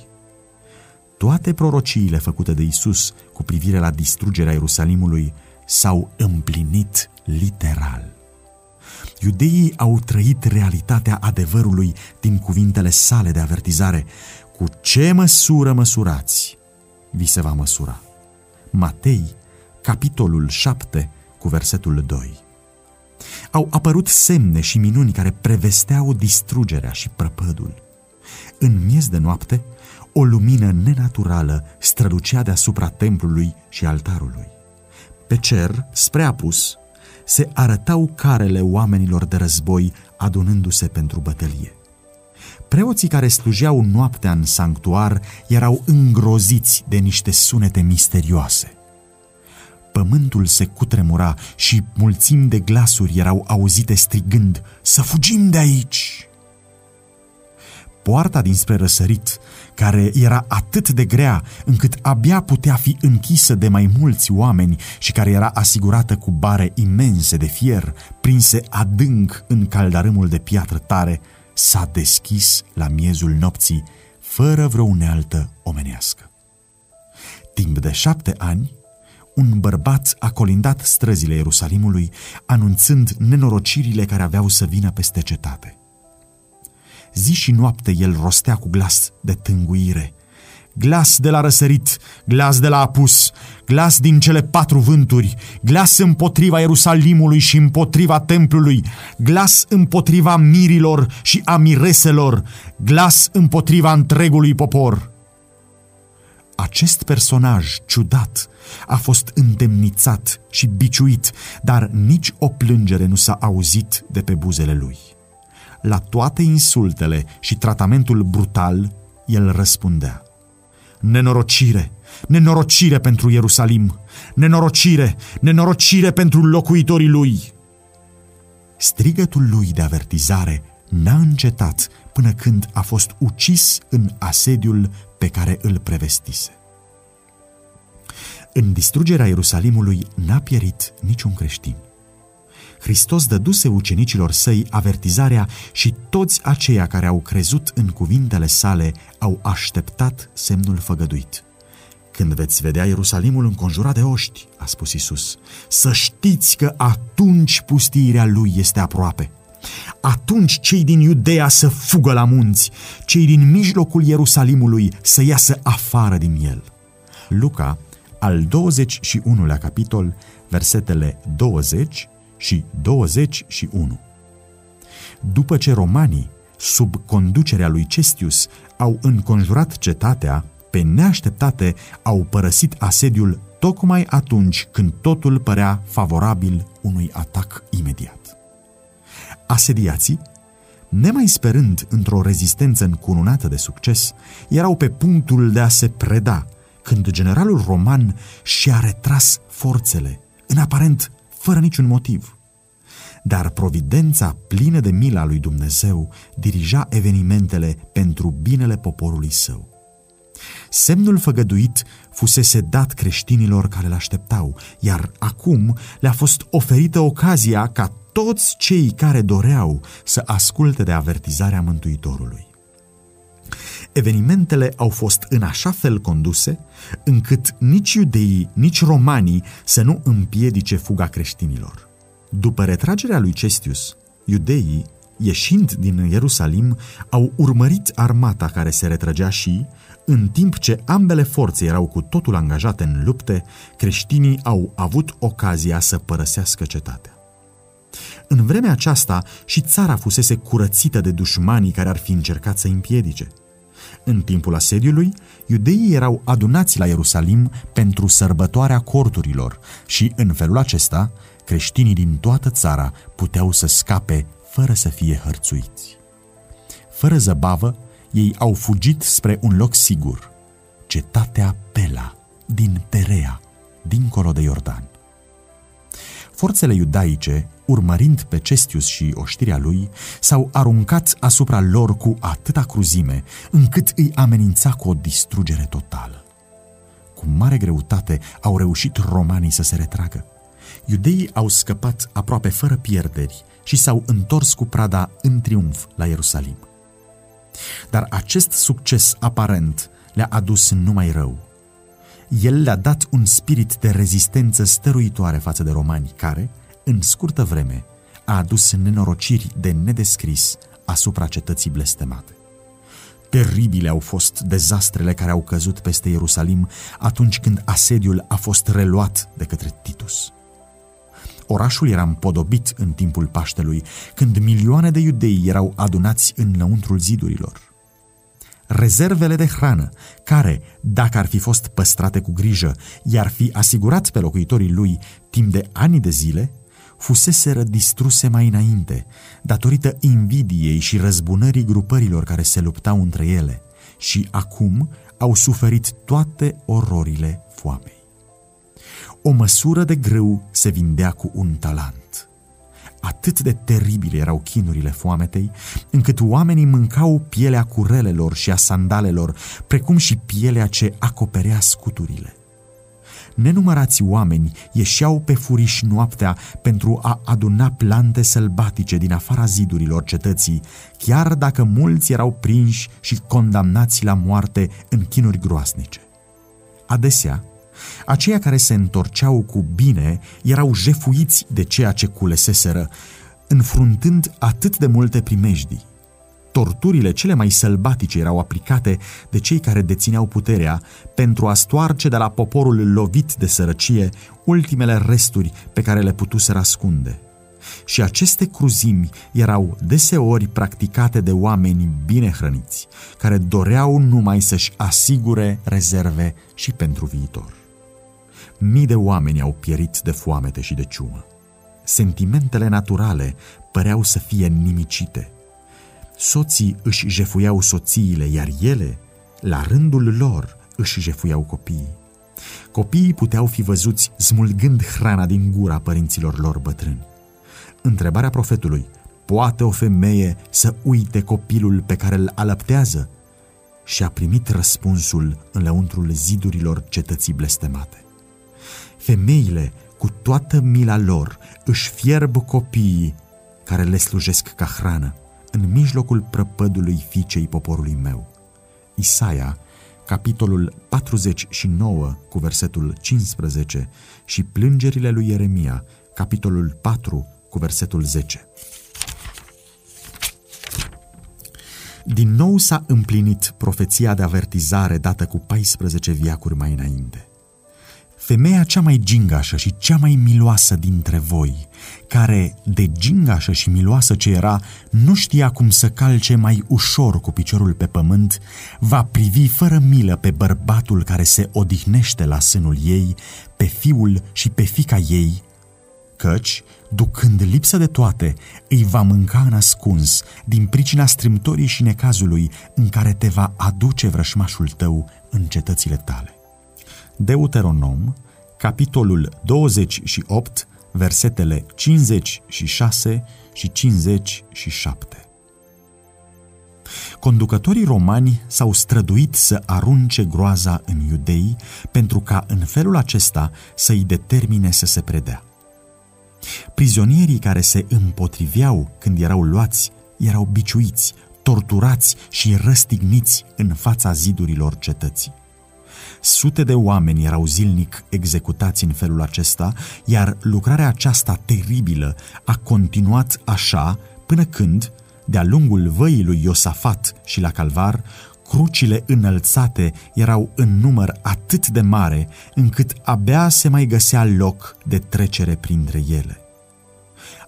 Toate prorociile făcute de Isus cu privire la distrugerea Ierusalimului s-au împlinit literal. Iudeii au trăit realitatea adevărului din cuvintele sale de avertizare. Cu ce măsură măsurați, vi se va măsura. Matei, capitolul 7, cu versetul 2. Au apărut semne și minuni care prevesteau distrugerea și prăpădul. În miez de noapte, o lumină nenaturală strălucea deasupra templului și altarului. Pe cer, spre apus, se arătau carele oamenilor de război adunându-se pentru bătălie. Preoții care slujeau noaptea în sanctuar erau îngroziți de niște sunete misterioase. Pământul se cutremura și mulțimi de glasuri erau auzite strigând, Să fugim de aici! poarta dinspre răsărit, care era atât de grea încât abia putea fi închisă de mai mulți oameni și care era asigurată cu bare imense de fier, prinse adânc în caldarâmul de piatră tare, s-a deschis la miezul nopții, fără vreo unealtă omenească. Timp de șapte ani, un bărbat a colindat străzile Ierusalimului, anunțând nenorocirile care aveau să vină peste cetate. Zi și noapte el rostea cu glas de tânguire. Glas de la răsărit, glas de la apus, glas din cele patru vânturi, glas împotriva Ierusalimului și împotriva templului, glas împotriva mirilor și a mireselor, glas împotriva întregului popor. Acest personaj ciudat a fost îndemnițat și biciuit, dar nici o plângere nu s-a auzit de pe buzele lui. La toate insultele și tratamentul brutal, el răspundea. Nenorocire, nenorocire pentru Ierusalim, nenorocire, nenorocire pentru locuitorii lui. Strigătul lui de avertizare n-a încetat până când a fost ucis în asediul pe care îl prevestise. În distrugerea Ierusalimului n-a pierit niciun creștin. Hristos dăduse ucenicilor săi avertizarea și toți aceia care au crezut în cuvintele sale au așteptat semnul făgăduit. Când veți vedea Ierusalimul înconjurat de oști, a spus Isus, să știți că atunci pustirea lui este aproape. Atunci cei din Iudea să fugă la munți, cei din mijlocul Ierusalimului să iasă afară din el. Luca, al 21-lea capitol, versetele 20 și 21. După ce romanii, sub conducerea lui Cestius, au înconjurat cetatea, pe neașteptate au părăsit asediul tocmai atunci când totul părea favorabil unui atac imediat. Asediații, nemai sperând într-o rezistență încununată de succes, erau pe punctul de a se preda, când generalul roman și-a retras forțele, în aparent fără niciun motiv. Dar providența plină de mila lui Dumnezeu dirija evenimentele pentru binele poporului său. Semnul făgăduit fusese dat creștinilor care l-așteptau, iar acum le-a fost oferită ocazia ca toți cei care doreau să asculte de avertizarea Mântuitorului. Evenimentele au fost în așa fel conduse încât nici iudeii, nici romanii să nu împiedice fuga creștinilor. După retragerea lui Cestius, iudeii, ieșind din Ierusalim, au urmărit armata care se retrăgea și, în timp ce ambele forțe erau cu totul angajate în lupte, creștinii au avut ocazia să părăsească cetatea. În vremea aceasta și țara fusese curățită de dușmanii care ar fi încercat să împiedice. În timpul asediului, iudeii erau adunați la Ierusalim pentru sărbătoarea corturilor și, în felul acesta, creștinii din toată țara puteau să scape fără să fie hărțuiți. Fără zăbavă, ei au fugit spre un loc sigur, cetatea Pela, din Perea, dincolo de Iordan. Forțele iudaice, urmărind pe Cestius și oștirea lui, s-au aruncat asupra lor cu atâta cruzime, încât îi amenința cu o distrugere totală. Cu mare greutate au reușit romanii să se retragă. Iudeii au scăpat aproape fără pierderi și s-au întors cu prada în triumf la Ierusalim. Dar acest succes aparent le-a adus numai rău. El le-a dat un spirit de rezistență stăruitoare față de romani, care, în scurtă vreme, a adus nenorociri de nedescris asupra cetății blestemate. Teribile au fost dezastrele care au căzut peste Ierusalim atunci când asediul a fost reluat de către Titus. Orașul era împodobit în timpul Paștelui, când milioane de iudei erau adunați în lăuntrul zidurilor. Rezervele de hrană, care, dacă ar fi fost păstrate cu grijă, i-ar fi asigurat pe locuitorii lui timp de ani de zile, fuseseră distruse mai înainte, datorită invidiei și răzbunării grupărilor care se luptau între ele, și acum au suferit toate ororile foamei. O măsură de grâu se vindea cu un talent. atât de teribile erau chinurile foametei, încât oamenii mâncau pielea curelelor și a sandalelor, precum și pielea ce acoperea scuturile. Nenumărați oameni ieșeau pe furiș noaptea pentru a aduna plante sălbatice din afara zidurilor cetății, chiar dacă mulți erau prinși și condamnați la moarte în chinuri groasnice. Adesea, aceia care se întorceau cu bine erau jefuiți de ceea ce culeseseră, înfruntând atât de multe primejdii. Torturile cele mai sălbatice erau aplicate de cei care dețineau puterea pentru a stoarce de la poporul lovit de sărăcie ultimele resturi pe care le putuseră ascunde. Și aceste cruzimi erau deseori practicate de oameni bine hrăniți, care doreau numai să-și asigure rezerve și pentru viitor. Mii de oameni au pierit de foamete și de ciumă. Sentimentele naturale păreau să fie nimicite – Soții își jefuiau soțiile, iar ele, la rândul lor, își jefuiau copiii. Copiii puteau fi văzuți smulgând hrana din gura părinților lor bătrâni. Întrebarea profetului, poate o femeie să uite copilul pe care îl alăptează? Și a primit răspunsul în lăuntrul zidurilor cetății blestemate. Femeile, cu toată mila lor, își fierb copiii care le slujesc ca hrană în mijlocul prăpădului fiicei poporului meu. Isaia, capitolul 49 cu versetul 15 și plângerile lui Ieremia, capitolul 4 cu versetul 10. Din nou s-a împlinit profeția de avertizare dată cu 14 viacuri mai înainte femeia cea mai gingașă și cea mai miloasă dintre voi, care, de gingașă și miloasă ce era, nu știa cum să calce mai ușor cu piciorul pe pământ, va privi fără milă pe bărbatul care se odihnește la sânul ei, pe fiul și pe fica ei, căci, ducând lipsă de toate, îi va mânca în ascuns din pricina strâmtorii și necazului în care te va aduce vrășmașul tău în cetățile tale. Deuteronom, capitolul 28, versetele 56 și 57. Conducătorii romani s-au străduit să arunce groaza în iudei pentru ca în felul acesta să-i determine să se predea. Prizonierii care se împotriveau când erau luați erau biciuiți, torturați și răstigniți în fața zidurilor cetății. Sute de oameni erau zilnic executați în felul acesta, iar lucrarea aceasta teribilă a continuat așa până când, de-a lungul văii lui Iosafat și la calvar, crucile înălțate erau în număr atât de mare încât abia se mai găsea loc de trecere printre ele.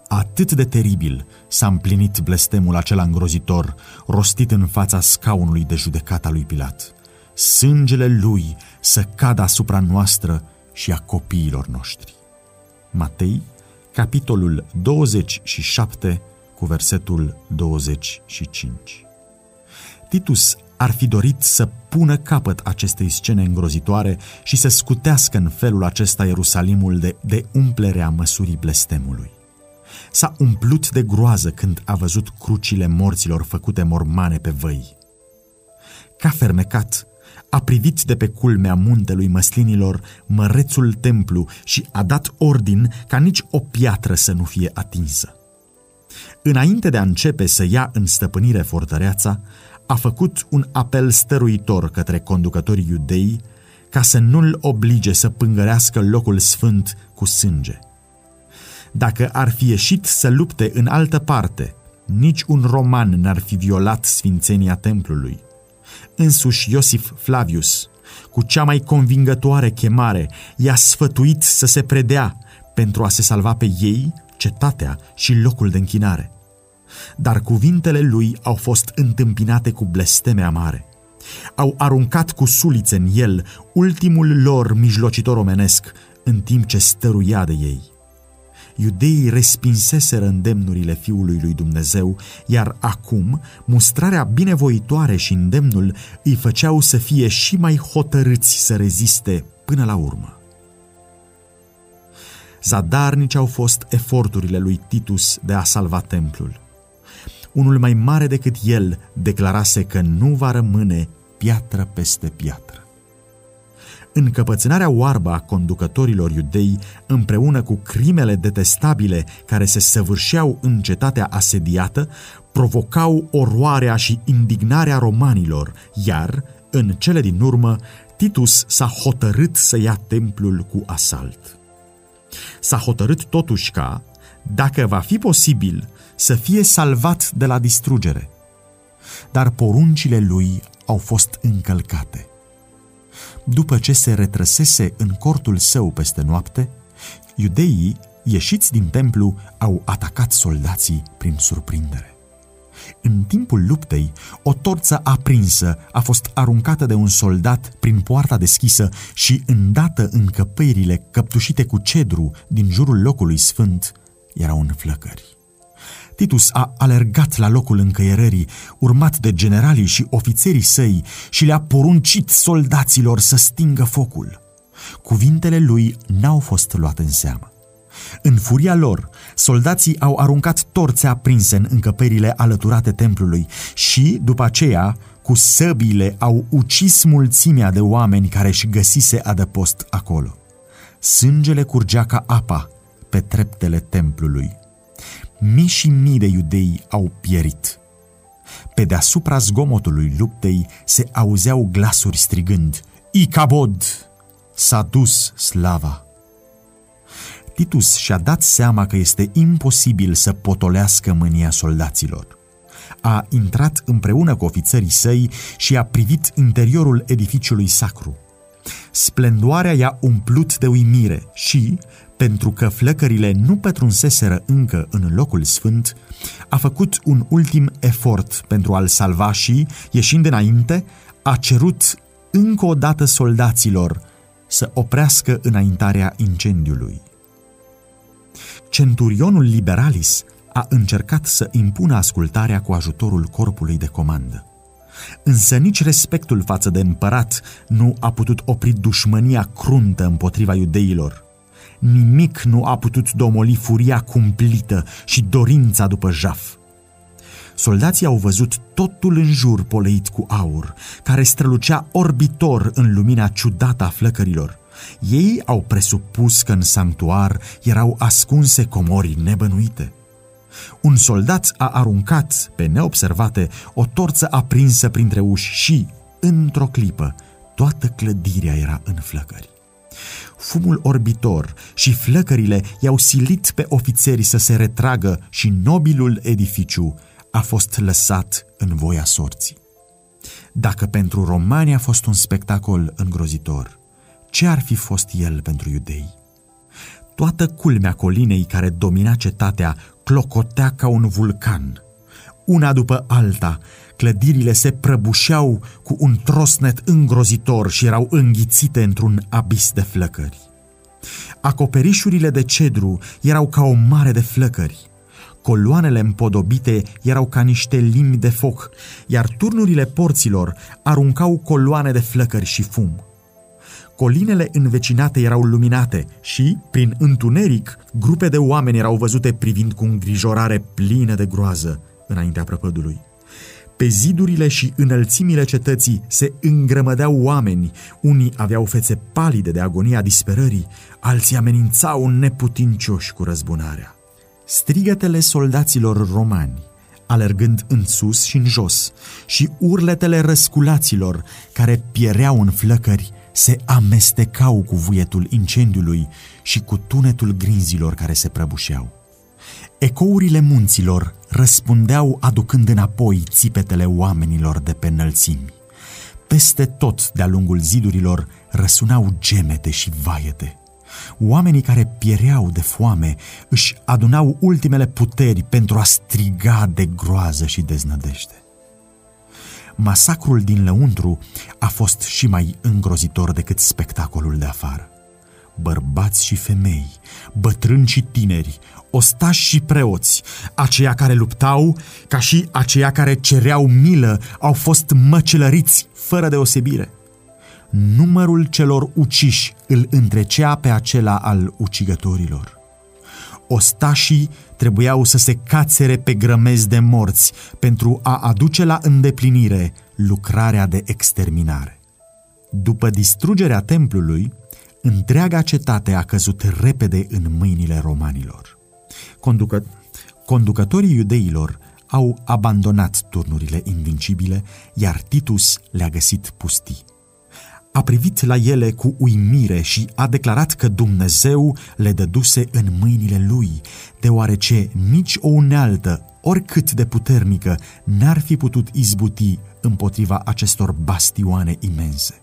Atât de teribil s-a împlinit blestemul acela îngrozitor, rostit în fața scaunului de judecata lui Pilat sângele lui să cadă asupra noastră și a copiilor noștri. Matei, capitolul 27, cu versetul 25. Titus ar fi dorit să pună capăt acestei scene îngrozitoare și să scutească în felul acesta Ierusalimul de, de umplerea măsurii blestemului. S-a umplut de groază când a văzut crucile morților făcute mormane pe văi. Ca fermecat, a privit de pe culmea muntelui măslinilor mărețul templu și a dat ordin ca nici o piatră să nu fie atinsă. Înainte de a începe să ia în stăpânire fortăreața, a făcut un apel stăruitor către conducătorii iudei ca să nu-l oblige să pângărească locul sfânt cu sânge. Dacă ar fi ieșit să lupte în altă parte, nici un roman n-ar fi violat sfințenia templului Însuși Iosif Flavius, cu cea mai convingătoare chemare, i-a sfătuit să se predea pentru a se salva pe ei, cetatea și locul de închinare. Dar cuvintele lui au fost întâmpinate cu blesteme amare. Au aruncat cu sulițe în el ultimul lor mijlocitor omenesc, în timp ce stăruia de ei iudeii respinseseră îndemnurile Fiului lui Dumnezeu, iar acum mustrarea binevoitoare și îndemnul îi făceau să fie și mai hotărâți să reziste până la urmă. Zadarnici au fost eforturile lui Titus de a salva templul. Unul mai mare decât el declarase că nu va rămâne piatră peste piatră. Încăpățânarea oarbă a conducătorilor iudei, împreună cu crimele detestabile care se săvârșeau în cetatea asediată, provocau oroarea și indignarea romanilor, iar, în cele din urmă, Titus s-a hotărât să ia templul cu asalt. S-a hotărât totuși ca, dacă va fi posibil, să fie salvat de la distrugere. Dar poruncile lui au fost încălcate. După ce se retrăsese în cortul său peste noapte, iudeii, ieșiți din templu, au atacat soldații prin surprindere. În timpul luptei, o torță aprinsă a fost aruncată de un soldat prin poarta deschisă și îndată încăpările căptușite cu cedru din jurul locului sfânt erau în flăcări. Titus a alergat la locul încăierării, urmat de generalii și ofițerii săi, și le-a poruncit soldaților să stingă focul. Cuvintele lui n-au fost luate în seamă. În furia lor, soldații au aruncat torțe aprinse în încăperile alăturate templului și, după aceea, cu săbile au ucis mulțimea de oameni care își găsise adăpost acolo. Sângele curgea ca apa pe treptele templului. Mii și mii de iudei au pierit. Pe deasupra zgomotului luptei se auzeau glasuri strigând, Icabod! S-a dus slava! Titus și-a dat seama că este imposibil să potolească mânia soldaților. A intrat împreună cu ofițerii săi și a privit interiorul edificiului sacru. Splendoarea i-a umplut de uimire și, pentru că flăcările nu pătrunseseră încă în locul sfânt, a făcut un ultim efort pentru a-l salva și, ieșind înainte, a cerut încă o dată soldaților să oprească înaintarea incendiului. Centurionul Liberalis a încercat să impună ascultarea cu ajutorul corpului de comandă. Însă nici respectul față de împărat nu a putut opri dușmânia cruntă împotriva iudeilor. Nimic nu a putut domoli furia cumplită și dorința după jaf. Soldații au văzut totul în jur poleit cu aur, care strălucea orbitor în lumina ciudată a flăcărilor. Ei au presupus că în sanctuar erau ascunse comori nebănuite. Un soldat a aruncat, pe neobservate, o torță aprinsă printre uși și, într-o clipă, toată clădirea era în flăcări. Fumul orbitor și flăcările i-au silit pe ofițeri să se retragă și nobilul edificiu a fost lăsat în voia sorții. Dacă pentru romani a fost un spectacol îngrozitor, ce ar fi fost el pentru iudei? Toată culmea colinei care domina cetatea clocotea ca un vulcan. Una după alta, clădirile se prăbușeau cu un trosnet îngrozitor și erau înghițite într-un abis de flăcări. Acoperișurile de cedru erau ca o mare de flăcări. Coloanele împodobite erau ca niște limbi de foc, iar turnurile porților aruncau coloane de flăcări și fum. Colinele învecinate erau luminate și, prin întuneric, grupe de oameni erau văzute privind cu îngrijorare plină de groază înaintea prăpădului. Pe zidurile și înălțimile cetății se îngrămădeau oameni, unii aveau fețe palide de agonia disperării, alții amenințau neputincioși cu răzbunarea. Strigătele soldaților romani, alergând în sus și în jos, și urletele răsculaților care piereau în flăcări, se amestecau cu vuietul incendiului și cu tunetul grinzilor care se prăbușeau. Ecourile munților răspundeau aducând înapoi țipetele oamenilor de pe înălțimi. Peste tot de-a lungul zidurilor răsunau gemete și vaiete. Oamenii care piereau de foame își adunau ultimele puteri pentru a striga de groază și deznădejde masacrul din lăuntru a fost și mai îngrozitor decât spectacolul de afară. Bărbați și femei, bătrâni și tineri, ostași și preoți, aceia care luptau, ca și aceia care cereau milă, au fost măcelăriți fără deosebire. numărul celor uciși îl întrecea pe acela al ucigătorilor. Ostașii trebuiau să se cațere pe grămezi de morți pentru a aduce la îndeplinire lucrarea de exterminare. După distrugerea templului, întreaga cetate a căzut repede în mâinile romanilor. Conducă... Conducătorii iudeilor au abandonat turnurile invincibile, iar Titus le-a găsit pustii. A privit la ele cu uimire și a declarat că Dumnezeu le dăduse în mâinile lui, deoarece nici o unealtă, oricât de puternică, n-ar fi putut izbuti împotriva acestor bastioane imense.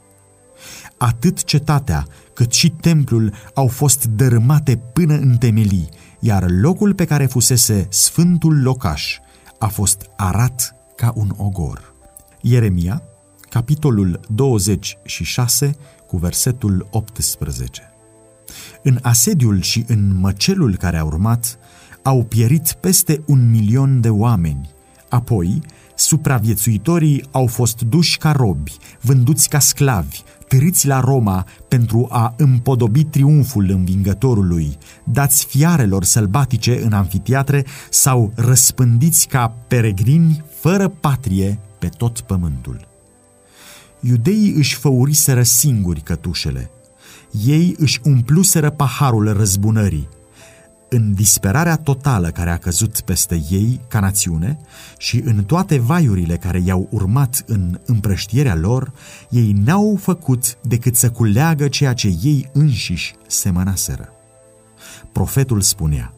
Atât cetatea cât și templul au fost dărâmate până în temelii, iar locul pe care fusese sfântul locaș a fost arat ca un ogor. Ieremia, capitolul 26, cu versetul 18. În asediul și în măcelul care a urmat, au pierit peste un milion de oameni. Apoi, supraviețuitorii au fost duși ca robi, vânduți ca sclavi, târâți la Roma pentru a împodobi triumful învingătorului, dați fiarelor sălbatice în amfiteatre sau răspândiți ca peregrini fără patrie pe tot pământul. Iudeii își făuriseră singuri cătușele. Ei își umpluseră paharul răzbunării, în disperarea totală care a căzut peste ei ca națiune și în toate vaiurile care i-au urmat în împrăștierea lor, ei n-au făcut decât să culeagă ceea ce ei înșiși semănaseră. Profetul spunea,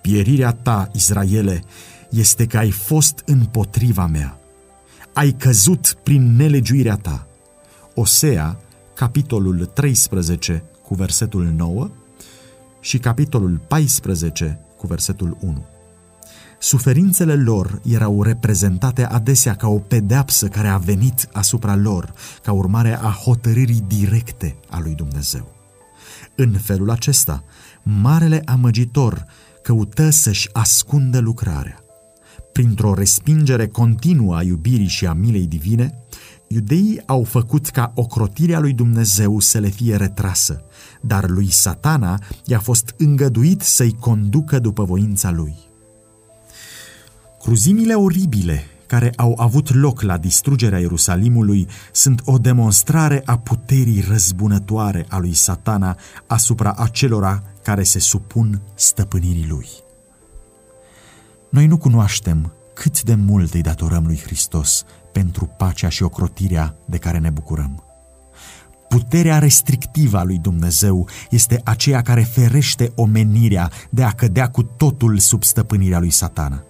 Pierirea ta, Israele, este că ai fost împotriva mea. Ai căzut prin nelegiuirea ta. Osea, capitolul 13, cu versetul 9, și capitolul 14 cu versetul 1. Suferințele lor erau reprezentate adesea ca o pedeapsă care a venit asupra lor ca urmare a hotărârii directe a lui Dumnezeu. În felul acesta, marele amăgitor căută să-și ascundă lucrarea. Printr-o respingere continuă a iubirii și a milei divine, Iudeii au făcut ca ocrotirea lui Dumnezeu să le fie retrasă, dar lui satana i-a fost îngăduit să-i conducă după voința lui. Cruzimile oribile care au avut loc la distrugerea Ierusalimului sunt o demonstrare a puterii răzbunătoare a lui satana asupra acelora care se supun stăpânirii lui. Noi nu cunoaștem cât de mult îi datorăm lui Hristos pentru pacea și ocrotirea de care ne bucurăm. Puterea restrictivă a lui Dumnezeu este aceea care ferește omenirea de a cădea cu totul sub stăpânirea lui satana.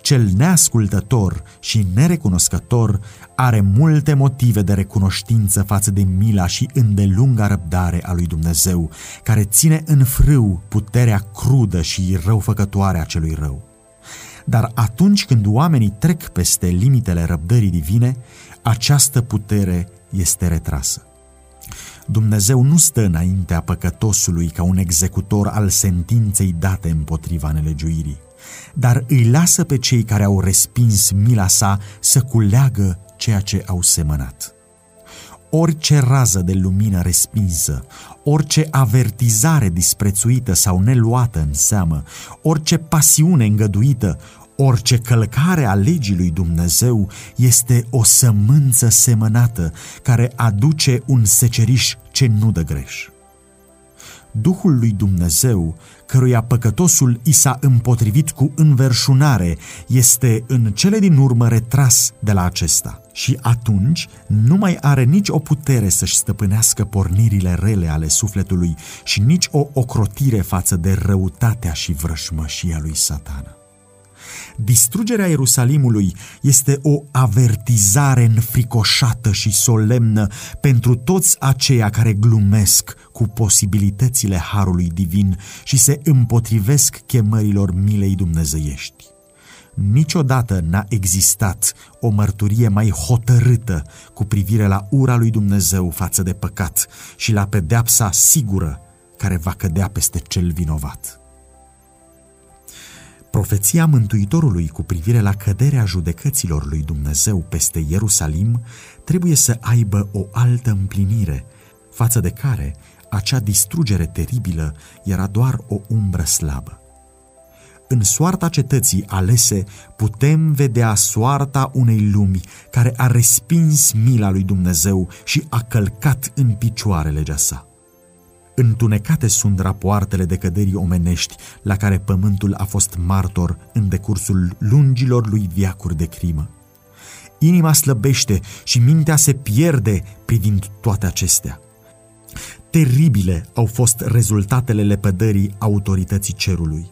Cel neascultător și nerecunoscător are multe motive de recunoștință față de mila și îndelunga răbdare a lui Dumnezeu, care ține în frâu puterea crudă și răufăcătoare a celui rău. Dar atunci când oamenii trec peste limitele răbdării divine, această putere este retrasă. Dumnezeu nu stă înaintea păcătosului ca un executor al sentinței date împotriva nelegiuirii, dar îi lasă pe cei care au respins mila sa să culeagă ceea ce au semănat. Orice rază de lumină respinsă, orice avertizare disprețuită sau neluată în seamă, orice pasiune îngăduită, orice călcare a legii lui Dumnezeu este o sămânță semănată care aduce un seceriș ce nu dă greș. Duhul lui Dumnezeu, căruia păcătosul i s-a împotrivit cu înverșunare, este în cele din urmă retras de la acesta și atunci nu mai are nici o putere să-și stăpânească pornirile rele ale sufletului și nici o ocrotire față de răutatea și vrășmășia lui satana. Distrugerea Ierusalimului este o avertizare înfricoșată și solemnă pentru toți aceia care glumesc cu posibilitățile Harului Divin și se împotrivesc chemărilor milei dumnezeiești. Niciodată n-a existat o mărturie mai hotărâtă cu privire la ura lui Dumnezeu față de păcat și la pedeapsa sigură care va cădea peste cel vinovat. Profeția Mântuitorului cu privire la căderea judecăților lui Dumnezeu peste Ierusalim trebuie să aibă o altă împlinire, față de care acea distrugere teribilă era doar o umbră slabă. În soarta cetății alese putem vedea soarta unei lumi care a respins mila lui Dumnezeu și a călcat în picioare legea sa. Întunecate sunt rapoartele de căderii omenești la care pământul a fost martor în decursul lungilor lui viacuri de crimă. Inima slăbește și mintea se pierde privind toate acestea. Teribile au fost rezultatele lepădării autorității cerului.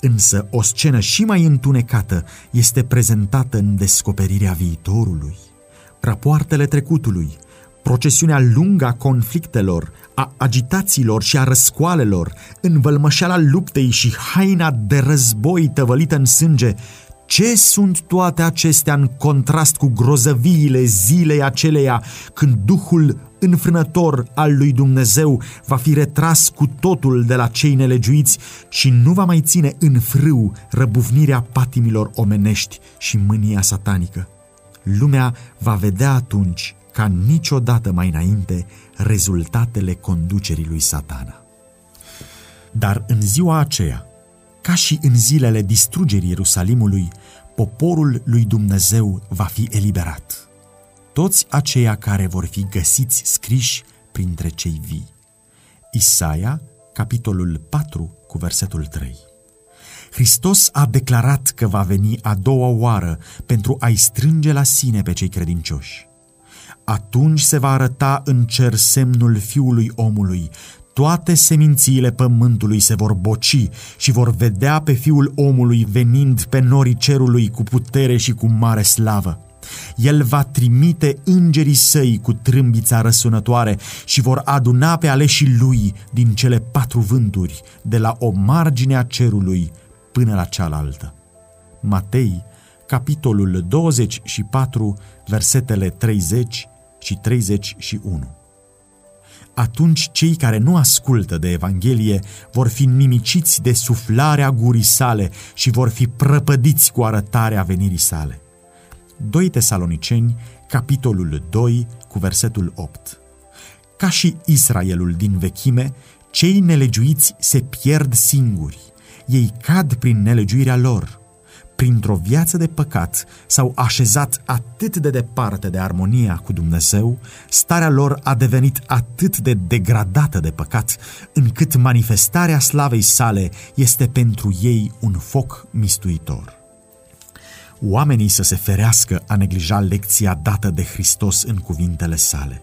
Însă o scenă și mai întunecată este prezentată în descoperirea viitorului. Rapoartele trecutului, procesiunea lungă a conflictelor, a agitațiilor și a răscoalelor, învălmășeala luptei și haina de război tăvălită în sânge, ce sunt toate acestea în contrast cu grozăviile zilei aceleia când Duhul înfrânător al lui Dumnezeu va fi retras cu totul de la cei nelegiuiți și nu va mai ține în frâu răbufnirea patimilor omenești și mânia satanică. Lumea va vedea atunci ca niciodată mai înainte rezultatele conducerii lui satana. Dar în ziua aceea, ca și în zilele distrugerii Ierusalimului, poporul lui Dumnezeu va fi eliberat. Toți aceia care vor fi găsiți scriși printre cei vii. Isaia, capitolul 4, cu versetul 3. Hristos a declarat că va veni a doua oară pentru a-i strânge la sine pe cei credincioși. Atunci se va arăta în cer semnul Fiului omului, toate semințiile pământului se vor boci și vor vedea pe Fiul omului venind pe norii cerului cu putere și cu mare slavă. El va trimite îngerii săi cu trâmbița răsunătoare și vor aduna pe aleșii lui din cele patru vânturi, de la o margine a cerului până la cealaltă. Matei, capitolul 24, versetele 30 și 31 atunci cei care nu ascultă de Evanghelie vor fi nimiciți de suflarea gurii sale și vor fi prăpădiți cu arătarea venirii sale. 2 Tesaloniceni, capitolul 2, cu versetul 8 Ca și Israelul din vechime, cei nelegiuiți se pierd singuri. Ei cad prin nelegiuirea lor, printr-o viață de păcat, s-au așezat atât de departe de armonia cu Dumnezeu, starea lor a devenit atât de degradată de păcat, încât manifestarea slavei sale este pentru ei un foc mistuitor. Oamenii să se ferească a neglija lecția dată de Hristos în cuvintele sale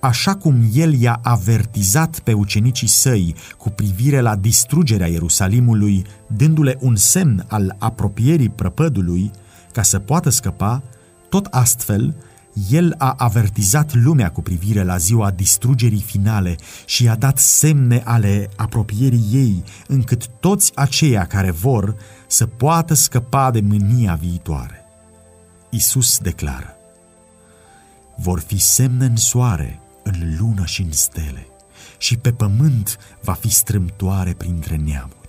așa cum el i-a avertizat pe ucenicii săi cu privire la distrugerea Ierusalimului, dându-le un semn al apropierii prăpădului, ca să poată scăpa, tot astfel, el a avertizat lumea cu privire la ziua distrugerii finale și i-a dat semne ale apropierii ei, încât toți aceia care vor să poată scăpa de mânia viitoare. Isus declară, vor fi semne în soare, în lună și în stele, și pe pământ va fi strâmtoare printre neamuri.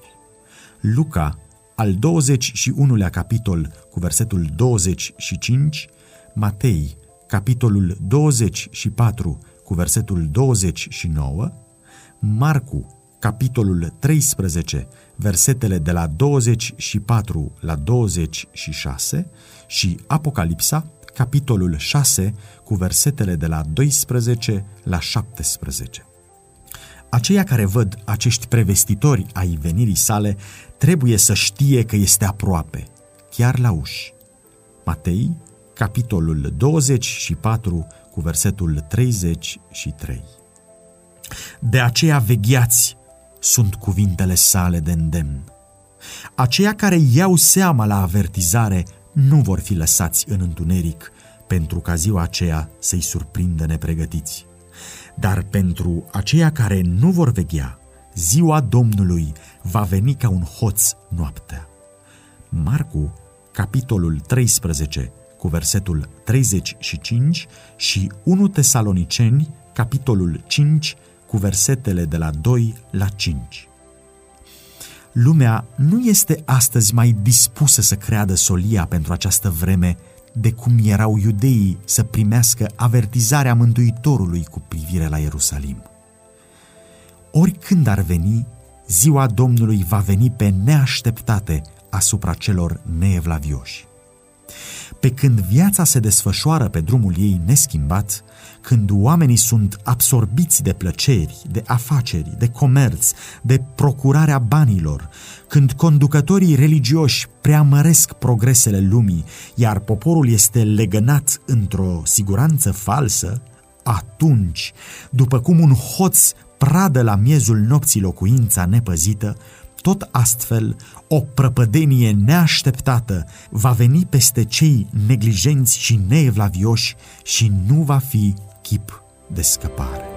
Luca, al 21-lea capitol cu versetul 25, Matei, capitolul 24 cu versetul 29, Marcu, capitolul 13, versetele de la 24 la 26 și Apocalipsa, capitolul 6, cu versetele de la 12 la 17. Aceia care văd acești prevestitori ai venirii sale trebuie să știe că este aproape, chiar la uși. Matei, capitolul 24, cu versetul 33. De aceea vegheați, sunt cuvintele sale de îndemn. Aceia care iau seama la avertizare nu vor fi lăsați în întuneric pentru ca ziua aceea să-i surprindă nepregătiți. Dar pentru aceia care nu vor veghea, ziua Domnului va veni ca un hoț noaptea. Marcu, capitolul 13, cu versetul 35 și 1 Tesaloniceni, capitolul 5, cu versetele de la 2 la 5. Lumea nu este astăzi mai dispusă să creadă solia pentru această vreme de cum erau iudeii să primească avertizarea Mântuitorului cu privire la Ierusalim. Oricând ar veni, ziua Domnului va veni pe neașteptate asupra celor neevlavioși. Pe când viața se desfășoară pe drumul ei neschimbat, când oamenii sunt absorbiți de plăceri, de afaceri, de comerț, de procurarea banilor, când conducătorii religioși preamăresc progresele lumii, iar poporul este legănat într-o siguranță falsă, atunci, după cum un hoț pradă la miezul nopții locuința nepăzită, tot astfel, o prăpădenie neașteptată va veni peste cei neglijenți și neevlavioși și nu va fi chip de scăpare.